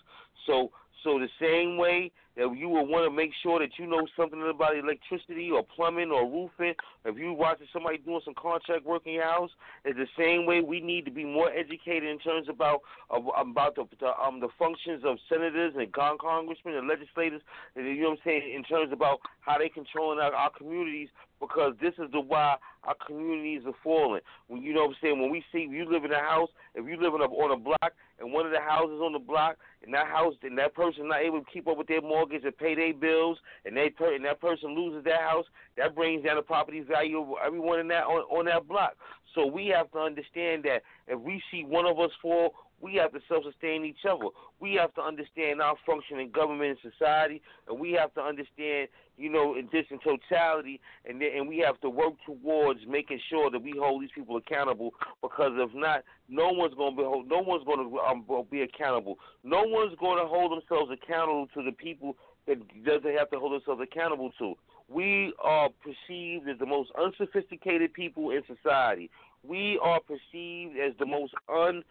So so the same way that you will want to make sure that you know something about electricity or plumbing or roofing, if you're watching somebody doing some contract work in your house, it's the same way we need to be more educated in terms about about the, the um the functions of senators and congressmen and legislators, and you know what I'm saying in terms about how they controlling our, our communities because this is the why our communities are falling. When you know what I'm saying, when we see you live in a house, if you live in a, on a block and one of the houses on the block and that house and that person not able to keep up with their mortgage and pay their bills and they per, and that person loses their house, that brings down the property value of everyone in that on, on that block. So we have to understand that if we see one of us fall, we have to self-sustain each other. We have to understand our function in government and society, and we have to understand, you know, this in totality, and then, and we have to work towards making sure that we hold these people accountable. Because if not, no one's going to be no one's going to um, be accountable. No one's going to hold themselves accountable to the people that doesn't have to hold themselves accountable to. We are perceived as the most unsophisticated people in society. We are perceived as the most un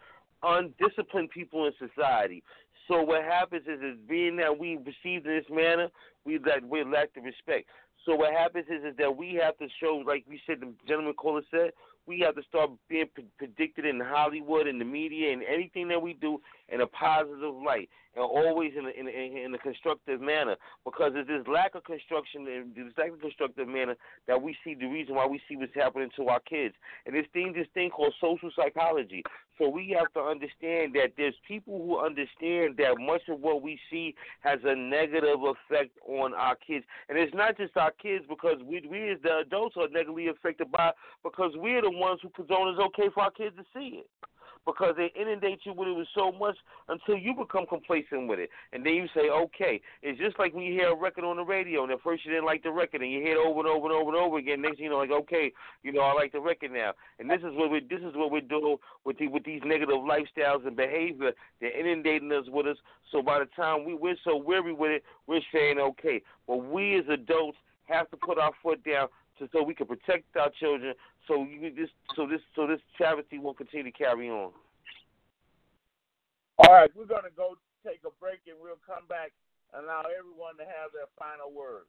undisciplined people in society. So what happens is, is being that we received in this manner, we lack we lack the respect. So what happens is, is that we have to show, like we said, the gentleman caller said, we have to start being predicted in Hollywood and the media and anything that we do in a positive light and always in a, in a, in a constructive manner because it's this lack of construction and this lack of constructive manner that we see the reason why we see what's happening to our kids. And this thing this thing called social psychology. So we have to understand that there's people who understand that much of what we see has a negative effect on our kids. And it's not just our kids because we we as the adults are negatively affected by because we're the ones who condone it's okay for our kids to see it because they inundate you with it with so much until you become complacent with it. And then you say, okay. It's just like when you hear a record on the radio and at first you didn't like the record and you hear it over and over and over and over again. Next thing you know, like, okay, you know, I like the record now. And this is what we this is what we're doing with the, with these negative lifestyles and behavior. They're inundating us with us. So by the time we we're so weary with it, we're saying okay. But we as adults have to put our foot down to, so we can protect our children, so you this so this so this charity will continue to carry on. All right, we're gonna go take a break and we'll come back and allow everyone to have their final word.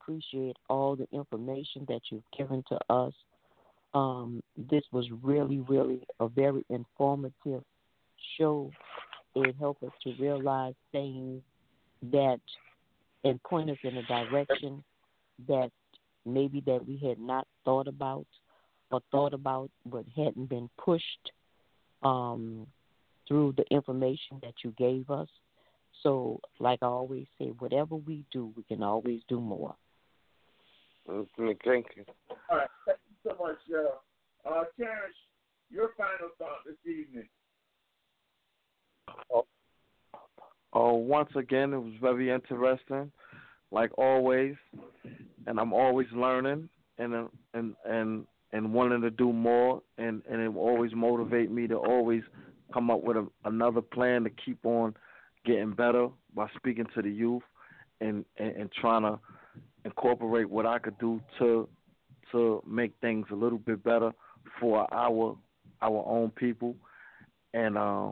Appreciate all the information that you've given to us. Um, this was really, really a very informative show. It helped us to realize things that and point us in a direction that maybe that we had not thought about or thought about but hadn't been pushed um, through the information that you gave us. So, like I always say, whatever we do, we can always do more. Thank you. All right. Thank you so much, Cheryl. Uh, Terrence, your final thought this evening. Uh, once again, it was very interesting, like always, and I'm always learning and and and and wanting to do more, and and it will always motivate me to always come up with a, another plan to keep on getting better by speaking to the youth and, and and trying to incorporate what I could do to to make things a little bit better for our our own people. And uh,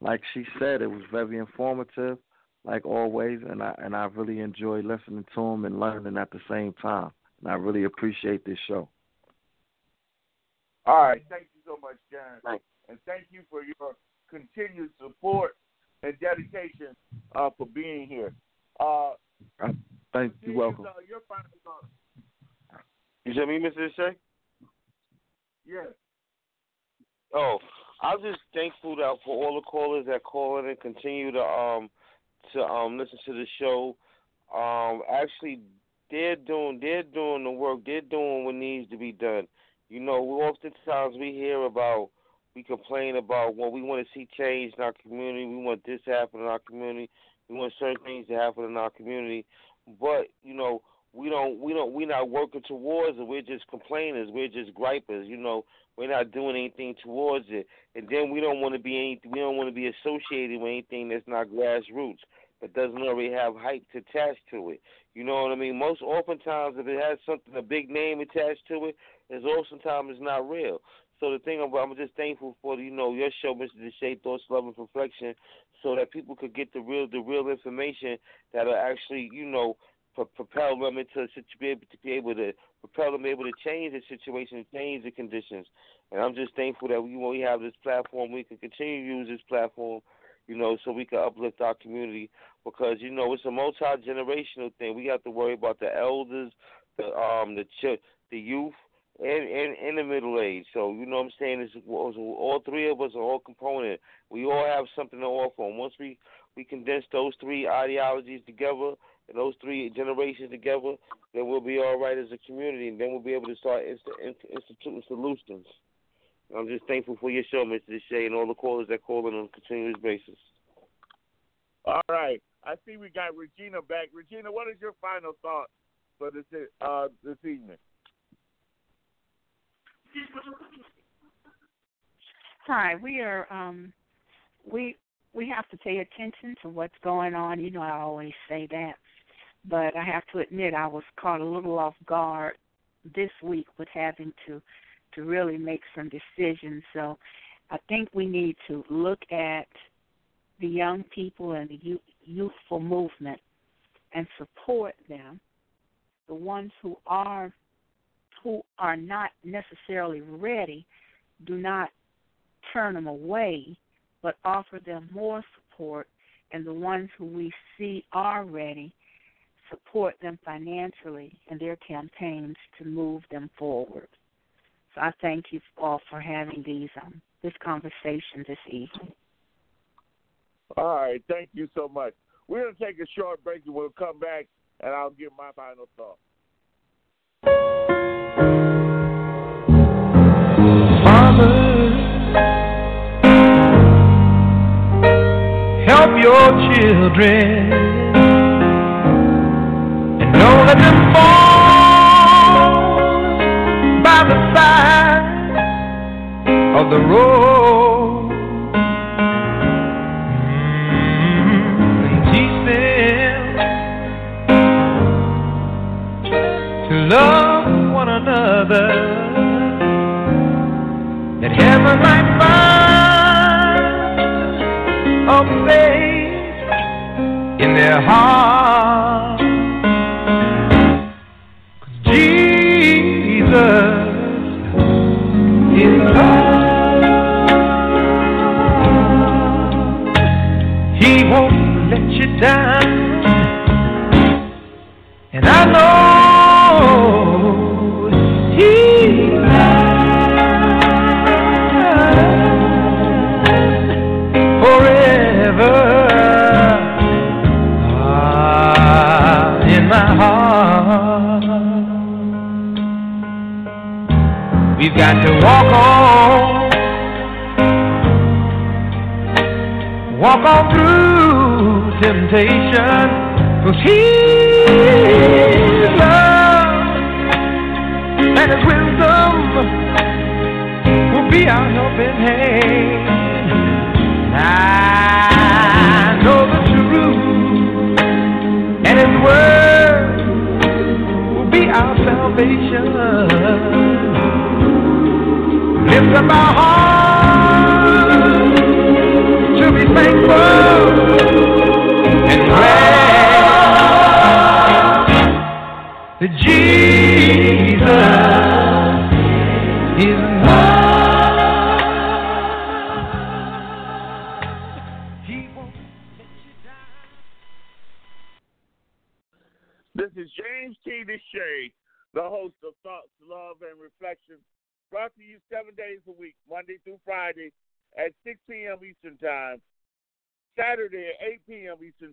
like she said, it was very informative, like always, and I and I really enjoy listening to them and learning at the same time. And I really appreciate this show. All right. Thank you so much, Terrence. And thank you for your continued support and dedication uh, for being here. Uh, Thank you. Steve, Welcome. Uh, your final thought. You said me, Mr. Shay? Yes. Oh, I'm just thankful that for all the callers that call in and continue to um to um listen to the show. Um, actually, they're doing they're doing the work. They're doing what needs to be done. You know, we oftentimes we hear about we complain about what we want to see change in our community. We want this to happen in our community. We want certain things to happen in our community, but you know we don't we don't we're not working towards it. We're just complainers. We're just gripers. You know we're not doing anything towards it, and then we don't want to be any, We don't want to be associated with anything that's not grassroots that doesn't already have hype attached to it. You know what I mean? Most oftentimes, if it has something a big name attached to it, it's oftentimes it's not real. So the thing about I'm just thankful for you know your show, Mr. DeShay Thoughts, Love, and Reflection, so that people could get the real the real information that'll actually you know pro- propel them into to be able to be able to propel them able to change the situation, change the conditions. And I'm just thankful that we we have this platform. We can continue to use this platform, you know, so we can uplift our community because you know it's a multi generational thing. We have to worry about the elders, the um the ch- the youth and, and the middle age. So you know what I'm saying all three of us are all component. We all have something to offer. And once we we condense those three ideologies together and those three generations together, then we'll be all right as a community, and then we'll be able to start inst- instituting solutions. I'm just thankful for your show, Mr. DeShay, and all the callers that call in on a continuous basis. All right. I see we got Regina back. Regina, what is your final thought for this uh, this evening? Hi, we are um we we have to pay attention to what's going on. You know I always say that. But I have to admit I was caught a little off guard this week with having to to really make some decisions. So I think we need to look at the young people and the youth, youthful movement and support them. The ones who are who are not necessarily ready, do not turn them away, but offer them more support. And the ones who we see are ready, support them financially in their campaigns to move them forward. So I thank you all for having these um, this conversation this evening. All right, thank you so much. We're going to take a short break and we'll come back and I'll give my final thought. Your children and don't let them fall by the side of the road. Mm, And teach them to love one another that heaven might find of faith in their heart. Jesus is love. He won't let you down. Got to walk on, walk on through temptation, cause His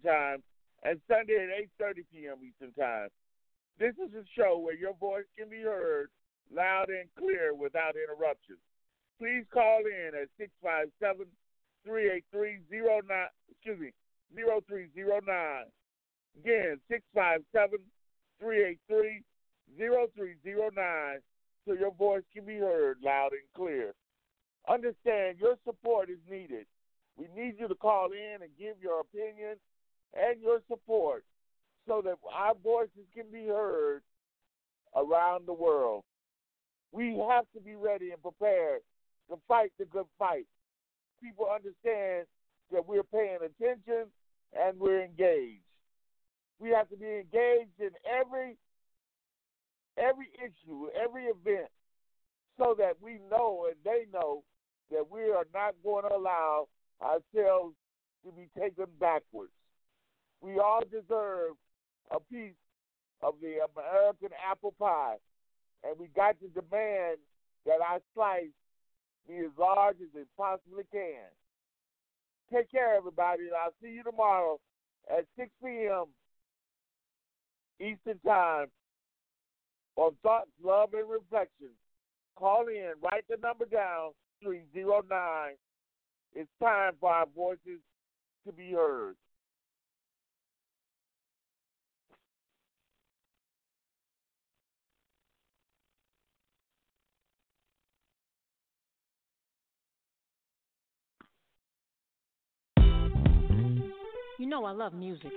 Time, and Sunday at 8.30 p.m. Eastern Time. This is a show where your voice can be heard loud and clear without interruption. Please call in at 657 383 excuse me, 0309. Again, 657 383 0309 so your voice can be heard loud and clear. Understand your support is needed. We need you to call in and give your opinion and your support so that our voices can be heard around the world. We have to be ready and prepared to fight the good fight. People understand that we're paying attention and we're engaged. We have to be engaged in every every issue, every event, so that we know and they know that we are not going to allow ourselves to be taken backwards. We all deserve a piece of the American apple pie, and we got to demand that our slice be as large as it possibly can. Take care, everybody, and I'll see you tomorrow at 6 p.m. Eastern Time on Thoughts, Love, and Reflection. Call in, write the number down, 309. It's time for our voices to be heard. You know I love music.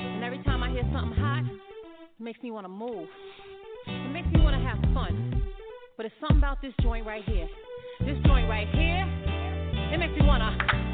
And every time I hear something hot, it makes me want to move. It makes me want to have fun. But it's something about this joint right here. This joint right here, it makes me want to.